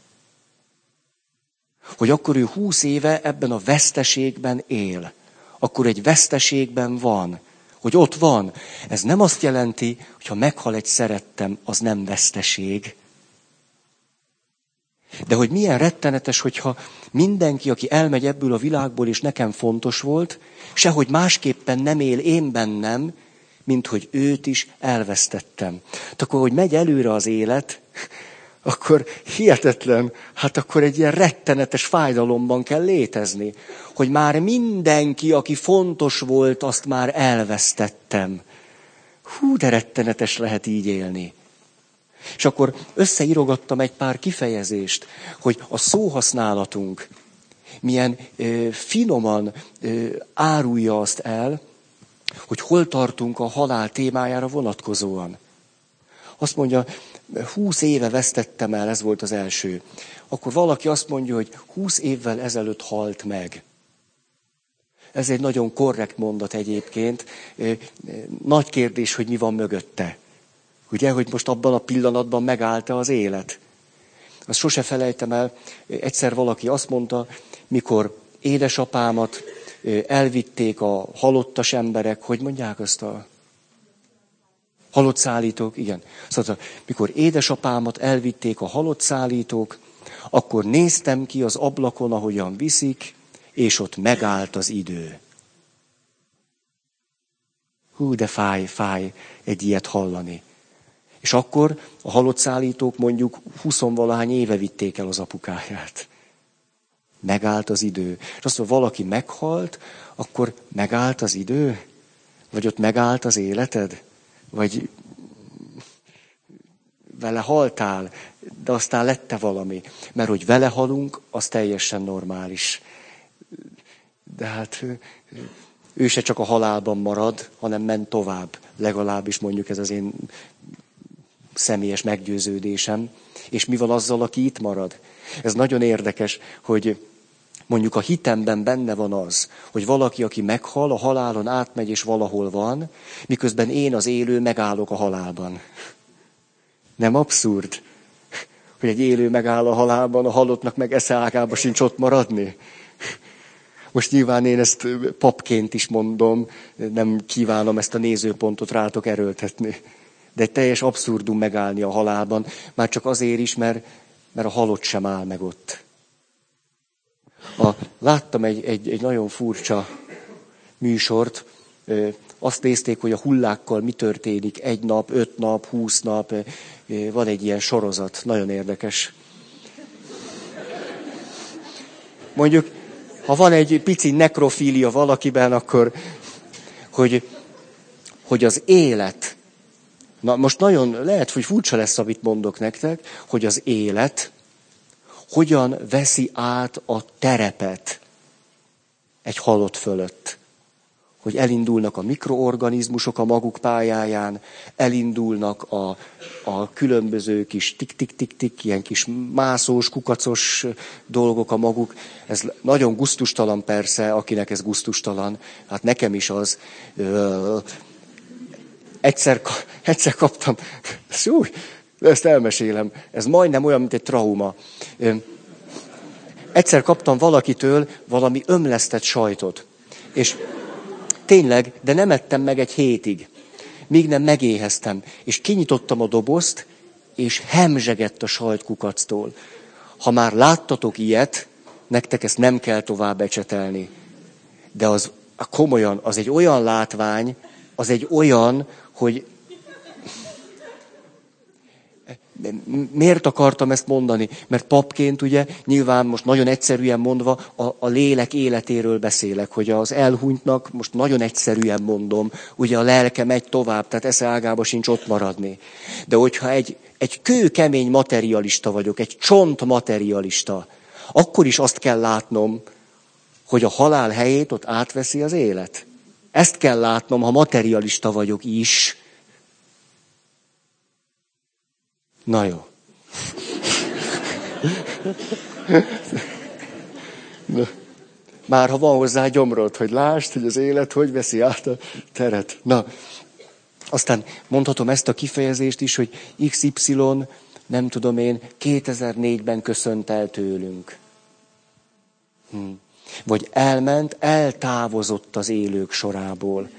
Hogy akkor ő húsz éve ebben a veszteségben él. Akkor egy veszteségben van hogy ott van. Ez nem azt jelenti, hogy ha meghal egy szerettem, az nem veszteség. De hogy milyen rettenetes, hogyha mindenki, aki elmegy ebből a világból, és nekem fontos volt, sehogy másképpen nem él én bennem, mint hogy őt is elvesztettem. Tehát akkor, hogy megy előre az élet, akkor hihetetlen, hát akkor egy ilyen rettenetes fájdalomban kell létezni, hogy már mindenki, aki fontos volt, azt már elvesztettem. Hú, de rettenetes lehet így élni. És akkor összeírogattam egy pár kifejezést, hogy a szóhasználatunk milyen ö, finoman ö, árulja azt el, hogy hol tartunk a halál témájára vonatkozóan. Azt mondja, húsz éve vesztettem el, ez volt az első. Akkor valaki azt mondja, hogy húsz évvel ezelőtt halt meg. Ez egy nagyon korrekt mondat egyébként. Nagy kérdés, hogy mi van mögötte. Ugye, hogy most abban a pillanatban megállt az élet. Azt sose felejtem el. Egyszer valaki azt mondta, mikor édesapámat elvitték a halottas emberek, hogy mondják azt a Halott szállítók, igen. Szóval, mikor édesapámat elvitték a halott szállítók, akkor néztem ki az ablakon, ahogyan viszik, és ott megállt az idő. Hú, de fáj, fáj egy ilyet hallani. És akkor a halott szállítók mondjuk huszonvalahány éve vitték el az apukáját. Megállt az idő. És azt mondja, valaki meghalt, akkor megállt az idő? Vagy ott megállt az életed? Vagy vele haltál, de aztán lette valami. Mert hogy vele halunk, az teljesen normális. De hát ő se csak a halálban marad, hanem ment tovább. Legalábbis mondjuk ez az én személyes meggyőződésem. És mi van azzal, aki itt marad? Ez nagyon érdekes, hogy mondjuk a hitemben benne van az, hogy valaki, aki meghal, a halálon átmegy és valahol van, miközben én az élő megállok a halálban. Nem abszurd, hogy egy élő megáll a halálban, a halottnak meg esze ágába sincs ott maradni? Most nyilván én ezt papként is mondom, nem kívánom ezt a nézőpontot rátok erőltetni. De egy teljes abszurdum megállni a halálban, már csak azért is, mert, mert a halott sem áll meg ott. A, láttam egy, egy, egy nagyon furcsa műsort, azt nézték, hogy a hullákkal mi történik egy nap, öt nap, húsz nap. Van egy ilyen sorozat, nagyon érdekes. Mondjuk, ha van egy pici nekrofília valakiben, akkor, hogy, hogy az élet, na most nagyon lehet, hogy furcsa lesz, amit mondok nektek, hogy az élet hogyan veszi át a terepet egy halott fölött. hogy elindulnak a mikroorganizmusok a maguk pályáján, elindulnak a, a különböző kis tik-tik-tik-tik, ilyen kis mászós, kukacos dolgok a maguk. Ez nagyon guztustalan persze, akinek ez guztustalan. Hát nekem is az. Egyszer, egyszer kaptam, új, ezt elmesélem, ez majdnem olyan, mint egy trauma. Egyszer kaptam valakitől valami ömlesztett sajtot. És tényleg, de nem ettem meg egy hétig. Míg nem megéheztem. És kinyitottam a dobozt, és hemzsegett a sajtkukactól. Ha már láttatok ilyet, nektek ezt nem kell tovább ecsetelni. De az komolyan, az egy olyan látvány, az egy olyan, hogy Miért akartam ezt mondani? Mert papként ugye, nyilván most nagyon egyszerűen mondva, a, a lélek életéről beszélek, hogy az elhunytnak, most nagyon egyszerűen mondom, ugye a lelke megy tovább, tehát esze ágába sincs ott maradni. De hogyha egy, egy kőkemény materialista vagyok, egy csont materialista, akkor is azt kell látnom, hogy a halál helyét ott átveszi az élet. Ezt kell látnom, ha materialista vagyok is, Na jó. Na. Már ha van hozzá gyomrod, hogy lásd, hogy az élet hogy veszi át a teret. Na, aztán mondhatom ezt a kifejezést is, hogy XY, nem tudom én, 2004-ben köszönt el tőlünk. Hm. Vagy elment, eltávozott az élők sorából.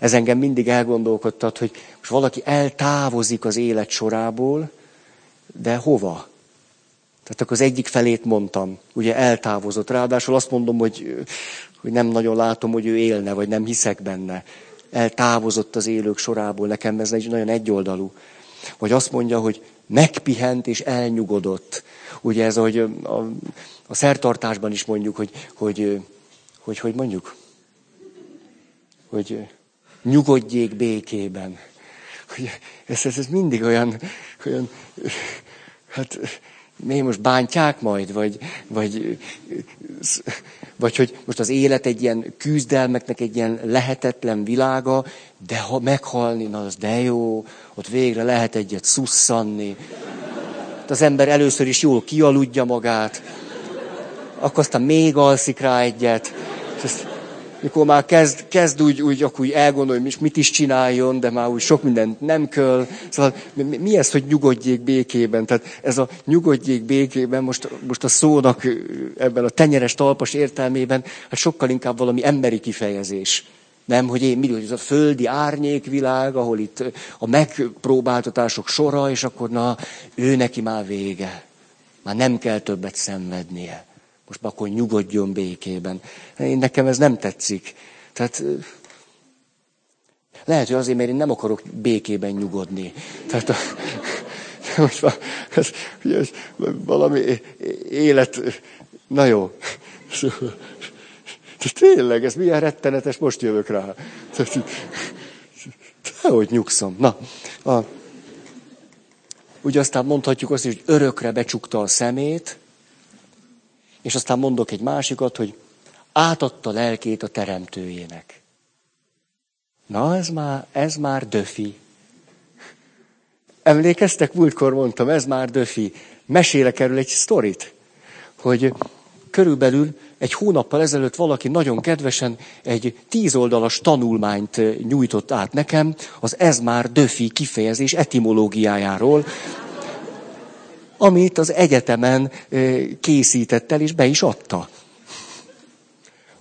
Ez engem mindig elgondolkodtat, hogy most valaki eltávozik az élet sorából, de hova? Tehát akkor az egyik felét mondtam, ugye eltávozott. Ráadásul azt mondom, hogy, hogy nem nagyon látom, hogy ő élne, vagy nem hiszek benne. Eltávozott az élők sorából, nekem ez egy nagyon egyoldalú. Vagy azt mondja, hogy megpihent és elnyugodott. Ugye ez, hogy a, a szertartásban is mondjuk, hogy, hogy, hogy, hogy mondjuk, hogy nyugodjék békében. Hogy ez, ez, ez mindig olyan, olyan hát mi most bántják majd, vagy, vagy, vagy hogy most az élet egy ilyen küzdelmeknek egy ilyen lehetetlen világa, de ha meghalni, na az de jó, ott végre lehet egyet szusszanni. Az ember először is jól kialudja magát, akkor aztán még alszik rá egyet. És ezt mikor már kezd, kezd úgy, úgy, akkor úgy elgondolni, hogy mit is csináljon, de már úgy sok mindent nem kell. Szóval mi ez, hogy nyugodjék békében? Tehát ez a nyugodjék békében most, most a szónak ebben a tenyeres talpas értelmében, hát sokkal inkább valami emberi kifejezés. Nem, hogy én, mi, hogy ez a földi árnyékvilág, ahol itt a megpróbáltatások sora, és akkor na, ő neki már vége. Már nem kell többet szenvednie most akkor nyugodjon békében. Én nekem ez nem tetszik. Tehát lehet, hogy azért, mert én nem akarok békében nyugodni. Tehát a, most ez, ez, valami élet, na jó. De tényleg, ez milyen rettenetes, most jövök rá. hogy nyugszom. Na, a, ugye aztán mondhatjuk azt hogy örökre becsukta a szemét, és aztán mondok egy másikat, hogy átadta lelkét a teremtőjének. Na, ez már, ez már döfi. Emlékeztek, múltkor mondtam, ez már döfi. Mesélek erről egy sztorit, hogy körülbelül egy hónappal ezelőtt valaki nagyon kedvesen egy tízoldalas tanulmányt nyújtott át nekem az ez már döfi kifejezés etimológiájáról, amit az egyetemen készített el, és be is adta.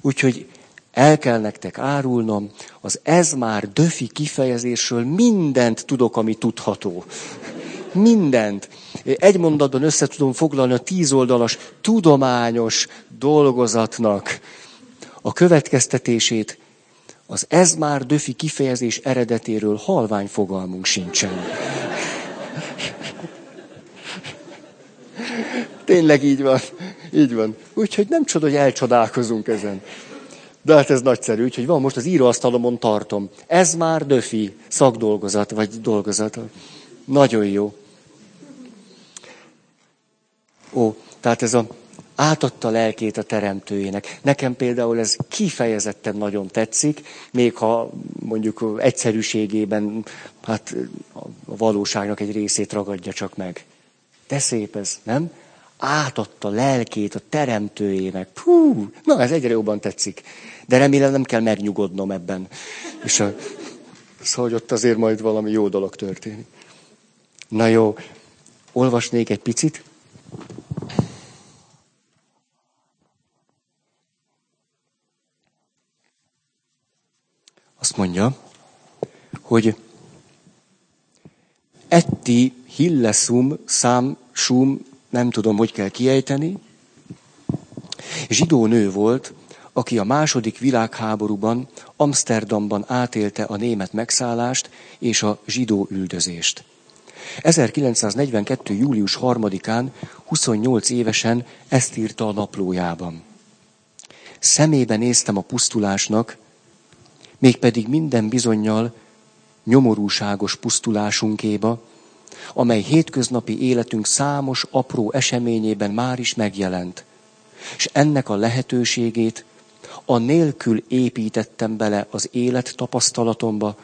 Úgyhogy el kell nektek árulnom, az ez már döfi kifejezésről mindent tudok, ami tudható. Mindent. Egy mondatban össze tudom foglalni a tízoldalas tudományos dolgozatnak a következtetését. Az ez már döfi kifejezés eredetéről halvány fogalmunk sincsen. Tényleg így van. Így van. Úgyhogy nem csoda, hogy elcsodálkozunk ezen. De hát ez nagyszerű, úgyhogy van most az íróasztalomon tartom. Ez már Döfi szakdolgozat, vagy dolgozat. Nagyon jó. Ó, tehát ez a átadta lelkét a teremtőjének. Nekem például ez kifejezetten nagyon tetszik, még ha mondjuk egyszerűségében hát a valóságnak egy részét ragadja csak meg. De szép ez, nem? Átadta lelkét a teremtőjének. Hú, na ez egyre jobban tetszik. De remélem nem kell megnyugodnom ebben. És a, szóval, hogy ott azért majd valami jó dolog történik. Na jó, olvasnék egy picit. Azt mondja, hogy etti hillesum szám sum, nem tudom, hogy kell kiejteni, zsidó nő volt, aki a második világháborúban Amsterdamban átélte a német megszállást és a zsidó üldözést. 1942. július 3-án, 28 évesen ezt írta a naplójában. Szemébe néztem a pusztulásnak, mégpedig minden bizonyal nyomorúságos pusztulásunkéba, amely hétköznapi életünk számos apró eseményében már is megjelent. És ennek a lehetőségét a nélkül építettem bele az élet tapasztalatomba,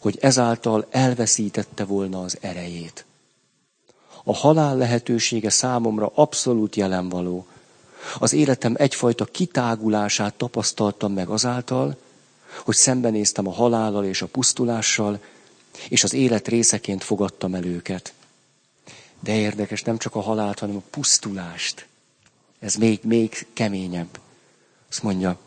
hogy ezáltal elveszítette volna az erejét. A halál lehetősége számomra abszolút jelenvaló. Az életem egyfajta kitágulását tapasztaltam meg azáltal, hogy szembenéztem a halállal és a pusztulással, és az élet részeként fogadtam el őket. De érdekes, nem csak a halált, hanem a pusztulást. Ez még, még keményebb. Azt mondja,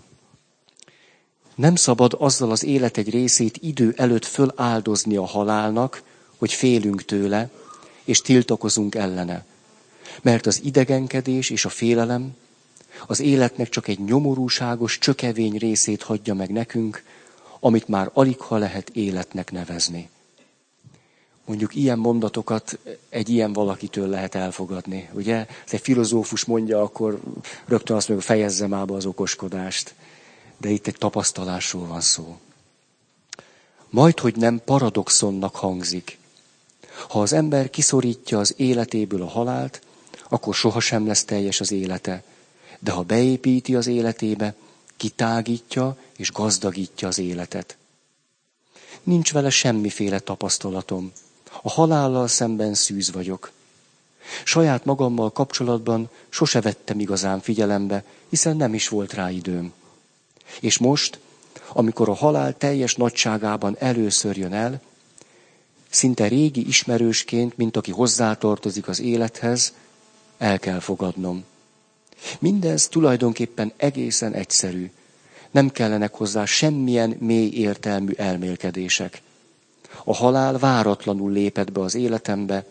nem szabad azzal az élet egy részét idő előtt föláldozni a halálnak, hogy félünk tőle, és tiltakozunk ellene. Mert az idegenkedés és a félelem az életnek csak egy nyomorúságos, csökevény részét hagyja meg nekünk, amit már alig ha lehet életnek nevezni. Mondjuk ilyen mondatokat egy ilyen valakitől lehet elfogadni. Ugye? Ez egy filozófus mondja, akkor rögtön azt mondja, fejezzem ába az okoskodást de itt egy tapasztalásról van szó. Majd, hogy nem paradoxonnak hangzik. Ha az ember kiszorítja az életéből a halált, akkor sohasem lesz teljes az élete. De ha beépíti az életébe, kitágítja és gazdagítja az életet. Nincs vele semmiféle tapasztalatom. A halállal szemben szűz vagyok. Saját magammal kapcsolatban sose vettem igazán figyelembe, hiszen nem is volt rá időm. És most, amikor a halál teljes nagyságában először jön el, szinte régi ismerősként, mint aki hozzátartozik az élethez, el kell fogadnom. Mindez tulajdonképpen egészen egyszerű. Nem kellenek hozzá semmilyen mély értelmű elmélkedések. A halál váratlanul lépett be az életembe,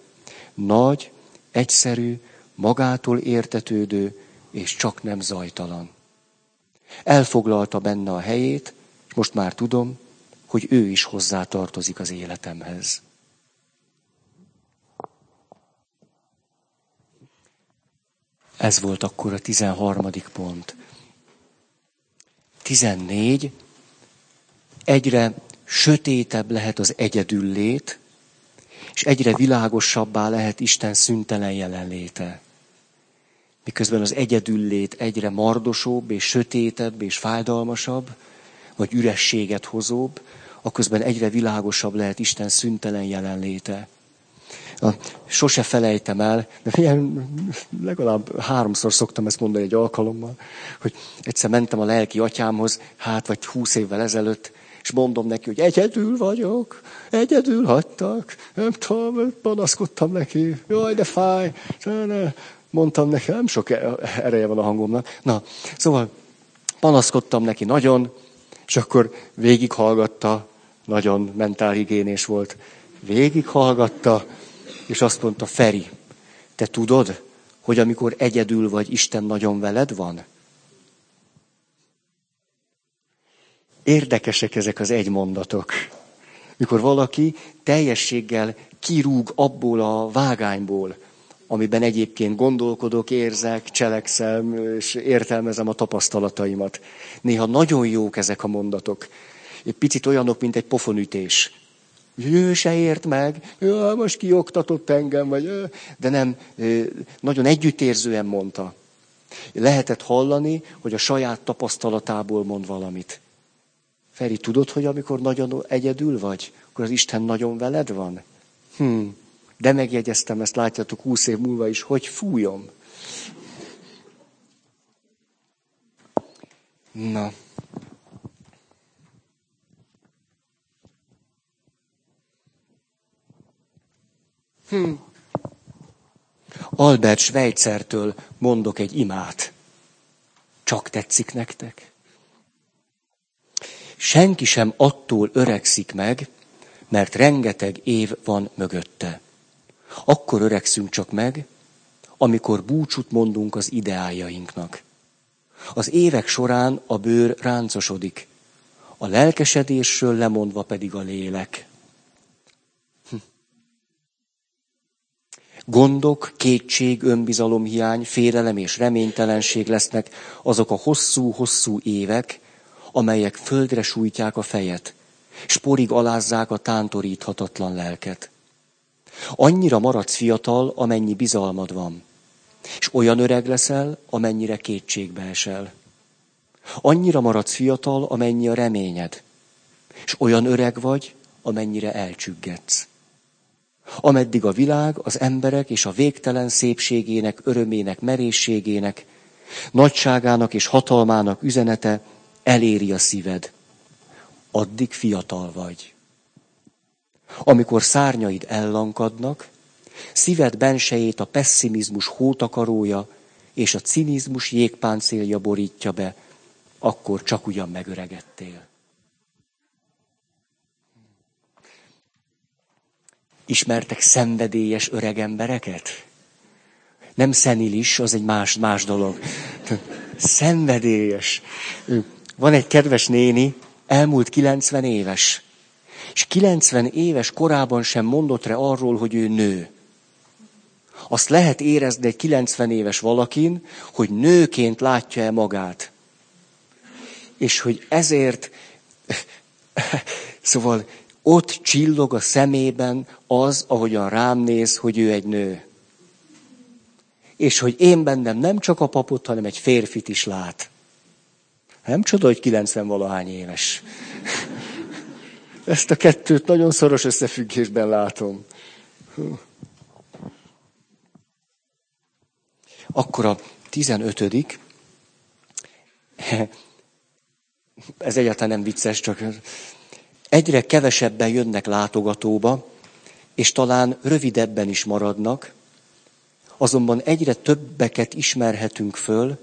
nagy, egyszerű, magától értetődő és csak nem zajtalan. Elfoglalta benne a helyét, és most már tudom, hogy ő is hozzá tartozik az életemhez. Ez volt akkor a tizenharmadik pont. Tizennégy. Egyre sötétebb lehet az egyedüllét, és egyre világosabbá lehet Isten szüntelen jelenléte miközben az egyedüllét egyre mardosóbb és sötétebb és fájdalmasabb, vagy ürességet hozóbb, akközben egyre világosabb lehet Isten szüntelen jelenléte. Sose felejtem el, de ilyen, legalább háromszor szoktam ezt mondani egy alkalommal, hogy egyszer mentem a lelki atyámhoz, hát vagy húsz évvel ezelőtt, és mondom neki, hogy egyedül vagyok, egyedül hagytak, nem tudom, panaszkodtam neki, jaj, de fáj, mondtam neki, nem sok ereje van a hangomnak. Na, szóval panaszkodtam neki nagyon, és akkor végighallgatta, nagyon mentálhigiénés volt, végighallgatta, és azt mondta, Feri, te tudod, hogy amikor egyedül vagy, Isten nagyon veled van? Érdekesek ezek az egymondatok. Mikor valaki teljességgel kirúg abból a vágányból, amiben egyébként gondolkodok, érzek, cselekszem, és értelmezem a tapasztalataimat. Néha nagyon jók ezek a mondatok. Egy picit olyanok, mint egy pofonütés. Ő se ért meg, ja, most kioktatott engem, vagy, de nem, nagyon együttérzően mondta. Lehetett hallani, hogy a saját tapasztalatából mond valamit. Feri, tudod, hogy amikor nagyon egyedül vagy, akkor az Isten nagyon veled van? Hm, de megjegyeztem ezt, látjátok, húsz év múlva is, hogy fújom. Na. Hm. Albert Schweitzertől mondok egy imát. Csak tetszik nektek? Senki sem attól öregszik meg, mert rengeteg év van mögötte. Akkor öregszünk csak meg, amikor búcsút mondunk az ideájainknak. Az évek során a bőr ráncosodik, a lelkesedésről lemondva pedig a lélek. Hm. Gondok, kétség, önbizalomhiány, félelem és reménytelenség lesznek azok a hosszú-hosszú évek, amelyek földre sújtják a fejet, s porig alázzák a tántoríthatatlan lelket. Annyira maradsz fiatal, amennyi bizalmad van, és olyan öreg leszel, amennyire kétségbe esel. Annyira maradsz fiatal, amennyi a reményed, és olyan öreg vagy, amennyire elcsüggetsz. Ameddig a világ, az emberek és a végtelen szépségének, örömének, merészségének, nagyságának és hatalmának üzenete eléri a szíved, addig fiatal vagy. Amikor szárnyaid ellankadnak, szíved bensejét a pessimizmus hótakarója és a cinizmus jégpáncélja borítja be, akkor csak ugyan megöregedtél. Ismertek szenvedélyes öreg embereket? Nem szenilis, az egy más, más dolog. Szenvedélyes. Van egy kedves néni, elmúlt 90 éves. És 90 éves korában sem mondott rá arról, hogy ő nő. Azt lehet érezni egy 90 éves valakin, hogy nőként látja el magát. És hogy ezért, szóval ott csillog a szemében az, ahogyan rám néz, hogy ő egy nő. És hogy én bennem nem csak a papot, hanem egy férfit is lát. Nem csoda, hogy 90 valahány éves. Ezt a kettőt nagyon szoros összefüggésben látom. Akkor a 15 ez egyáltalán nem vicces, csak egyre kevesebben jönnek látogatóba, és talán rövidebben is maradnak, azonban egyre többeket ismerhetünk föl,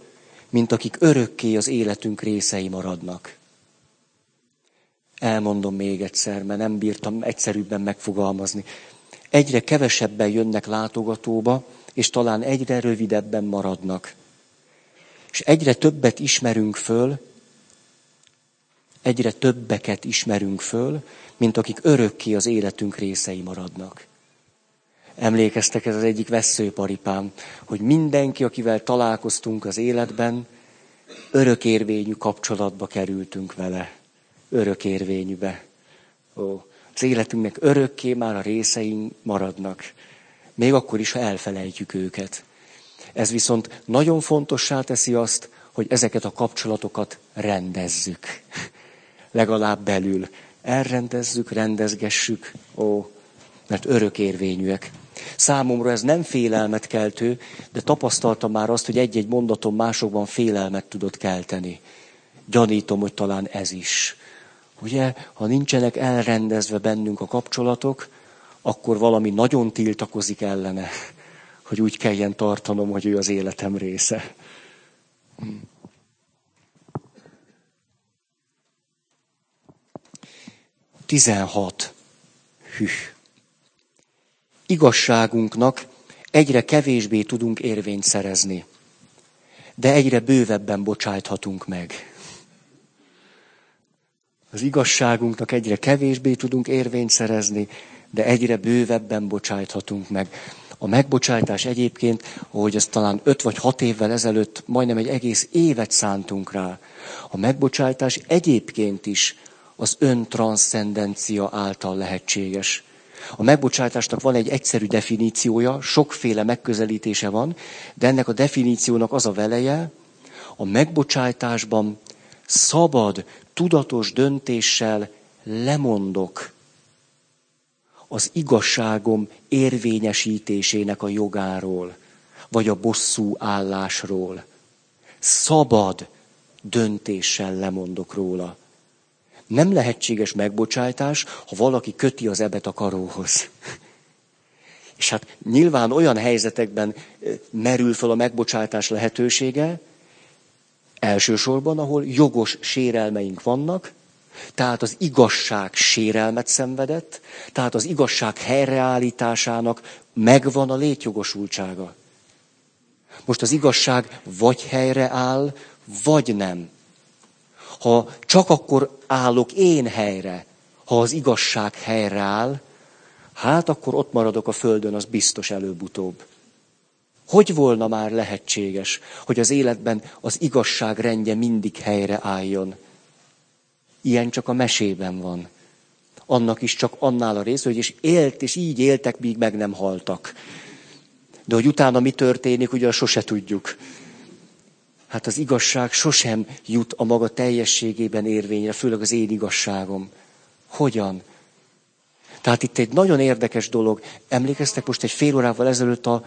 mint akik örökké az életünk részei maradnak. Elmondom még egyszer, mert nem bírtam egyszerűbben megfogalmazni. Egyre kevesebben jönnek látogatóba, és talán egyre rövidebben maradnak. És egyre többet ismerünk föl, egyre többeket ismerünk föl, mint akik örökké az életünk részei maradnak. Emlékeztek, ez az egyik veszőparipám, hogy mindenki, akivel találkoztunk az életben, örökérvényű kapcsolatba kerültünk vele. Örökérvényűbe. Ó, az életünknek örökké már a részeink maradnak. Még akkor is, ha elfelejtjük őket. Ez viszont nagyon fontossá teszi azt, hogy ezeket a kapcsolatokat rendezzük. Legalább belül. Elrendezzük, rendezgessük. Ó, mert örökérvényűek. Számomra ez nem félelmet keltő, de tapasztaltam már azt, hogy egy-egy mondatom másokban félelmet tudott kelteni. Gyanítom, hogy talán ez is. Ugye, ha nincsenek elrendezve bennünk a kapcsolatok, akkor valami nagyon tiltakozik ellene, hogy úgy kelljen tartanom, hogy ő az életem része. 16. Hű igazságunknak egyre kevésbé tudunk érvényt szerezni, de egyre bővebben bocsájthatunk meg. Az igazságunknak egyre kevésbé tudunk érvényt szerezni, de egyre bővebben bocsájthatunk meg. A megbocsájtás egyébként, ahogy ezt talán öt vagy hat évvel ezelőtt majdnem egy egész évet szántunk rá, a megbocsájtás egyébként is az öntranszcendencia által lehetséges. A megbocsátásnak van egy egyszerű definíciója, sokféle megközelítése van, de ennek a definíciónak az a veleje, a megbocsátásban szabad, tudatos döntéssel lemondok az igazságom érvényesítésének a jogáról, vagy a bosszú állásról. Szabad döntéssel lemondok róla. Nem lehetséges megbocsátás, ha valaki köti az ebet a karóhoz. És hát nyilván olyan helyzetekben merül fel a megbocsátás lehetősége, elsősorban, ahol jogos sérelmeink vannak, tehát az igazság sérelmet szenvedett, tehát az igazság helyreállításának megvan a létjogosultsága. Most az igazság vagy helyre áll, vagy nem. Ha csak akkor állok én helyre, ha az igazság helyre áll, hát akkor ott maradok a földön, az biztos előbb-utóbb. Hogy volna már lehetséges, hogy az életben az igazság rendje mindig helyre álljon? Ilyen csak a mesében van. Annak is csak annál a rész, hogy és élt, és így éltek, míg meg nem haltak. De hogy utána mi történik, ugye sose tudjuk. Hát az igazság sosem jut a maga teljességében érvényre, főleg az én igazságom. Hogyan? Tehát itt egy nagyon érdekes dolog. Emlékeztek most egy fél órával ezelőtt a,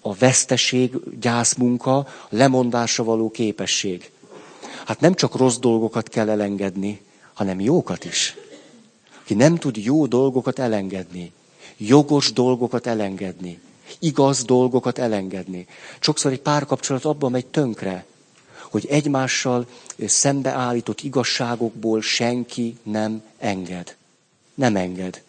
a veszteség, gyászmunka, a lemondásra való képesség. Hát nem csak rossz dolgokat kell elengedni, hanem jókat is. Ki nem tud jó dolgokat elengedni, jogos dolgokat elengedni, igaz dolgokat elengedni. Sokszor egy párkapcsolat abban megy tönkre, hogy egymással szembeállított igazságokból senki nem enged. Nem enged.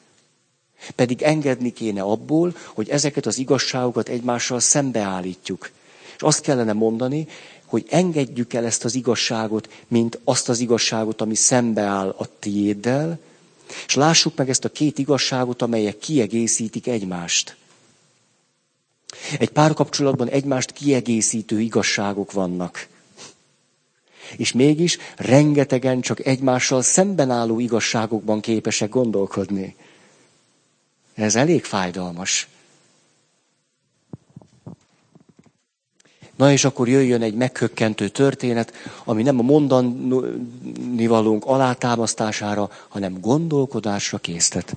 Pedig engedni kéne abból, hogy ezeket az igazságokat egymással szembeállítjuk. És azt kellene mondani, hogy engedjük el ezt az igazságot, mint azt az igazságot, ami szembeáll a tiéddel, és lássuk meg ezt a két igazságot, amelyek kiegészítik egymást. Egy párkapcsolatban egymást kiegészítő igazságok vannak. És mégis rengetegen csak egymással szemben álló igazságokban képesek gondolkodni. Ez elég fájdalmas. Na és akkor jöjjön egy meghökkentő történet, ami nem a mondani valónk alátámasztására, hanem gondolkodásra késztet.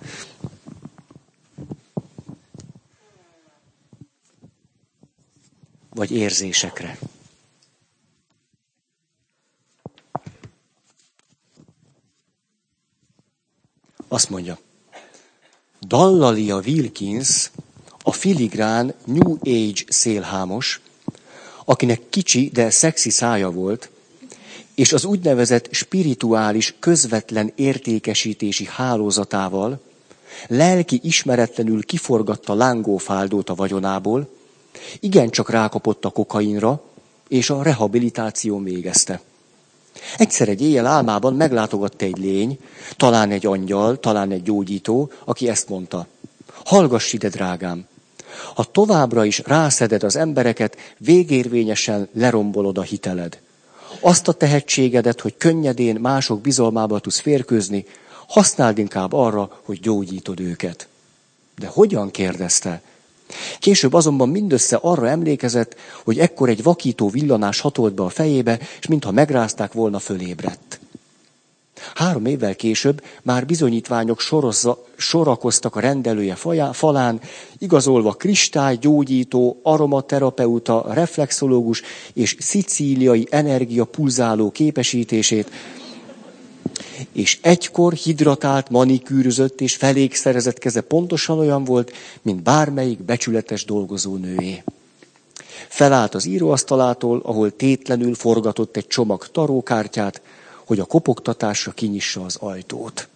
Vagy érzésekre. Azt mondja, Dallalia Wilkins, a filigrán New Age szélhámos, akinek kicsi, de szexi szája volt, és az úgynevezett spirituális, közvetlen értékesítési hálózatával lelki ismeretlenül kiforgatta lángófáldót a vagyonából, igencsak rákapott a kokainra, és a rehabilitáció végezte. Egyszer egy éjjel álmában meglátogatta egy lény, talán egy angyal, talán egy gyógyító, aki ezt mondta. Hallgass ide, drágám, ha továbbra is rászeded az embereket, végérvényesen lerombolod a hiteled. Azt a tehetségedet, hogy könnyedén mások bizalmába tudsz férkőzni, használd inkább arra, hogy gyógyítod őket. De hogyan kérdezte? Később azonban mindössze arra emlékezett, hogy ekkor egy vakító villanás hatolt be a fejébe, és mintha megrázták volna fölébredt. Három évvel később már bizonyítványok sorozza, sorakoztak a rendelője falán, igazolva kristály, gyógyító, aromaterapeuta, reflexológus és szicíliai energia pulzáló képesítését, és egykor hidratált, manikűrözött és felékszerezett keze pontosan olyan volt, mint bármelyik becsületes dolgozó nőé. Felállt az íróasztalától, ahol tétlenül forgatott egy csomag tarókártyát, hogy a kopogtatásra kinyissa az ajtót.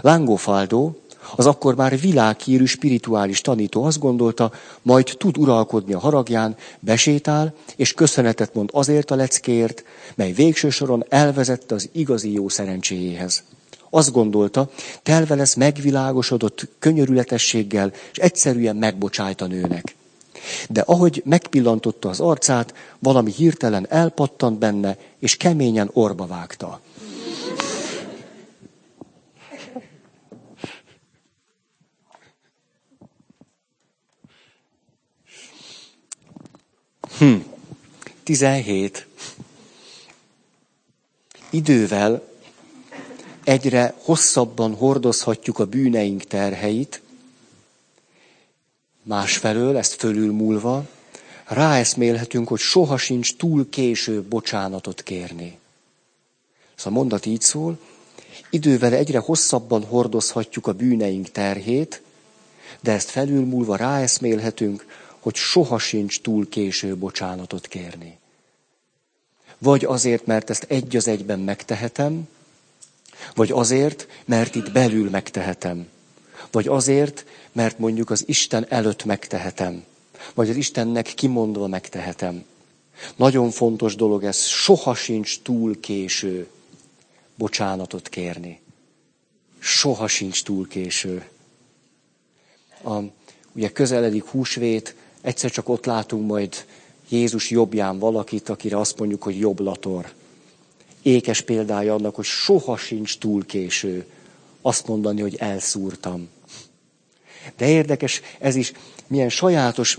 Lángófaldó, az akkor már világhírű spirituális tanító azt gondolta, majd tud uralkodni a haragján, besétál, és köszönetet mond azért a leckéért, mely végső soron elvezette az igazi jó szerencséjéhez. Azt gondolta, telve lesz megvilágosodott könyörületességgel, és egyszerűen megbocsájt a nőnek. De ahogy megpillantotta az arcát, valami hirtelen elpattant benne, és keményen orba vágta. Hm. 17. Idővel egyre hosszabban hordozhatjuk a bűneink terheit, másfelől, ezt fölülmúlva, ráeszmélhetünk, hogy soha sincs túl késő bocsánatot kérni. Szóval a mondat így szól, idővel egyre hosszabban hordozhatjuk a bűneink terhét, de ezt felülmúlva ráeszmélhetünk, hogy soha sincs túl késő bocsánatot kérni. Vagy azért, mert ezt egy az egyben megtehetem, vagy azért, mert itt belül megtehetem. Vagy azért, mert mondjuk az Isten előtt megtehetem. Vagy az Istennek kimondva megtehetem. Nagyon fontos dolog ez, soha sincs túl késő bocsánatot kérni. Soha sincs túl késő. A, ugye közeledik húsvét, egyszer csak ott látunk majd Jézus jobbján valakit, akire azt mondjuk, hogy jobb lator. Ékes példája annak, hogy soha sincs túl késő azt mondani, hogy elszúrtam. De érdekes, ez is milyen sajátos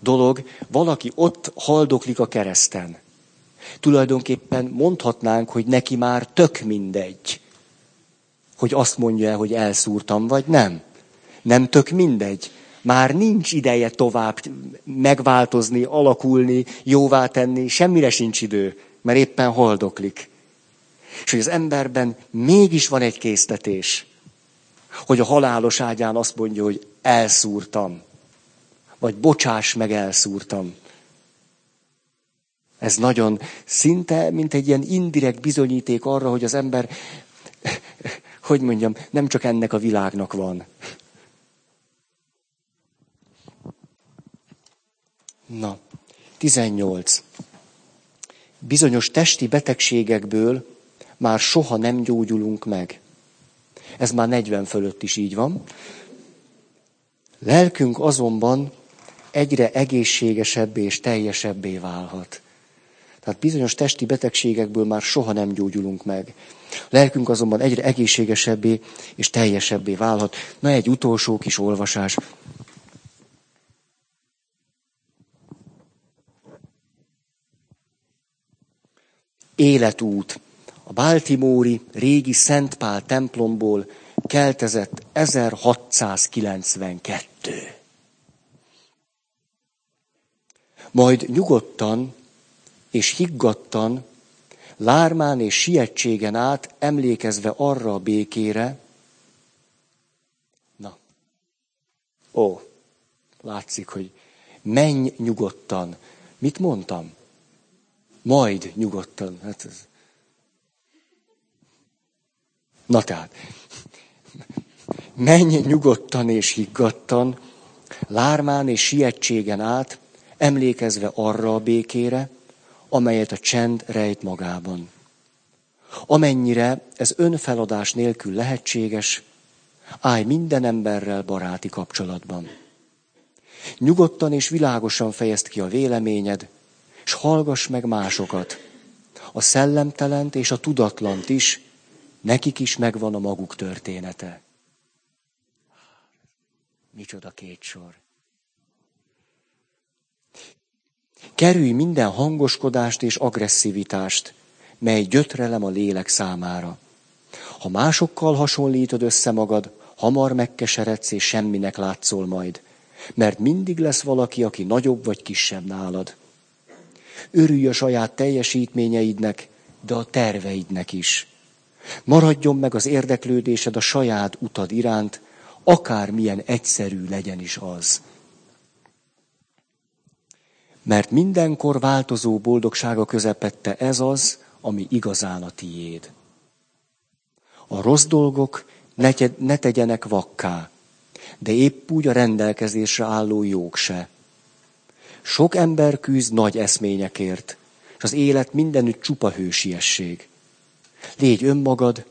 dolog, valaki ott haldoklik a kereszten. Tulajdonképpen mondhatnánk, hogy neki már tök mindegy, hogy azt mondja, hogy elszúrtam, vagy nem. Nem tök mindegy. Már nincs ideje tovább megváltozni, alakulni, jóvá tenni, semmire sincs idő, mert éppen haldoklik. És hogy az emberben mégis van egy késztetés, hogy a halálos ágyán azt mondja, hogy elszúrtam, vagy bocsáss meg, elszúrtam. Ez nagyon szinte, mint egy ilyen indirekt bizonyíték arra, hogy az ember, hogy mondjam, nem csak ennek a világnak van. Na, 18. Bizonyos testi betegségekből már soha nem gyógyulunk meg. Ez már 40 fölött is így van. Lelkünk azonban egyre egészségesebbé és teljesebbé válhat. Tehát bizonyos testi betegségekből már soha nem gyógyulunk meg. Lelkünk azonban egyre egészségesebbé és teljesebbé válhat. Na egy utolsó kis olvasás. Életút. A Baltimóri régi Szent Pál templomból keltezett 1692. Majd nyugodtan és higgadtan, lármán és sietségen át, emlékezve arra a békére, na, ó, látszik, hogy menj nyugodtan. Mit mondtam? Majd nyugodtan. Hát ez... Na tehát, menj nyugodtan és higgadtan, lármán és sietségen át, emlékezve arra a békére, amelyet a csend rejt magában. Amennyire ez önfeladás nélkül lehetséges, állj minden emberrel baráti kapcsolatban. Nyugodtan és világosan fejezd ki a véleményed, és hallgass meg másokat. A szellemtelent és a tudatlant is, nekik is megvan a maguk története. Micsoda két sor. Kerülj minden hangoskodást és agresszivitást, mely gyötrelem a lélek számára. Ha másokkal hasonlítod össze magad, hamar megkeseredsz és semminek látszol majd, mert mindig lesz valaki, aki nagyobb vagy kisebb nálad. Örülj a saját teljesítményeidnek, de a terveidnek is. Maradjon meg az érdeklődésed a saját utad iránt, akármilyen egyszerű legyen is az mert mindenkor változó boldogsága közepette ez az, ami igazán a tiéd. A rossz dolgok ne, ne tegyenek vakká, de épp úgy a rendelkezésre álló jók se. Sok ember küzd nagy eszményekért, és az élet mindenütt csupa hősiesség. Légy önmagad,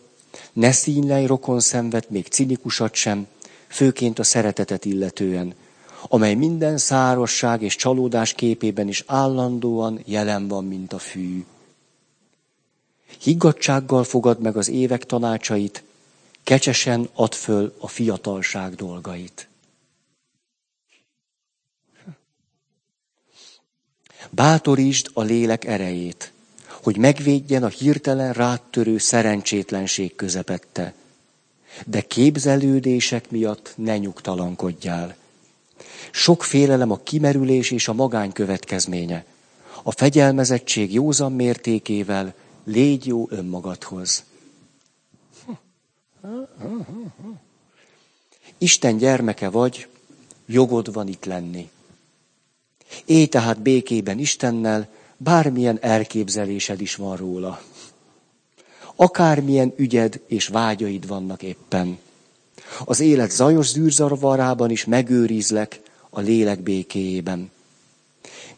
ne színlej rokon szenved, még cinikusat sem, főként a szeretetet illetően – amely minden szárosság és csalódás képében is állandóan jelen van, mint a fű. Higgadsággal fogad meg az évek tanácsait, kecsesen ad föl a fiatalság dolgait. Bátorítsd a lélek erejét, hogy megvédjen a hirtelen ráttörő szerencsétlenség közepette. De képzelődések miatt ne nyugtalankodjál. Sok félelem a kimerülés és a magány következménye. A fegyelmezettség józan mértékével légy jó önmagadhoz. Isten gyermeke vagy, jogod van itt lenni. Élj tehát békében Istennel, bármilyen elképzelésed is van róla. Akármilyen ügyed és vágyaid vannak éppen. Az élet zajos zűrzarvarában is megőrizlek a lélek békéjében.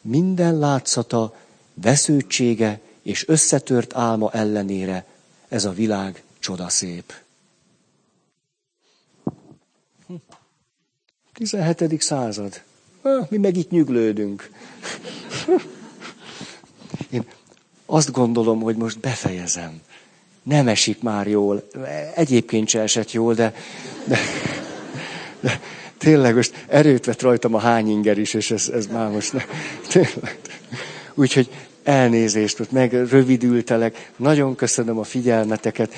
Minden látszata, vesződtsége és összetört álma ellenére ez a világ csodaszép. 17. század. Mi meg itt nyüglődünk. Én azt gondolom, hogy most befejezem. Nem esik már jól. Egyébként se esett jól, de, de, de tényleg most erőt vett rajtam a hányinger is, és ez, ez már most ne, tényleg. Úgyhogy elnézést, most meg rövidültelek. Nagyon köszönöm a figyelmeteket.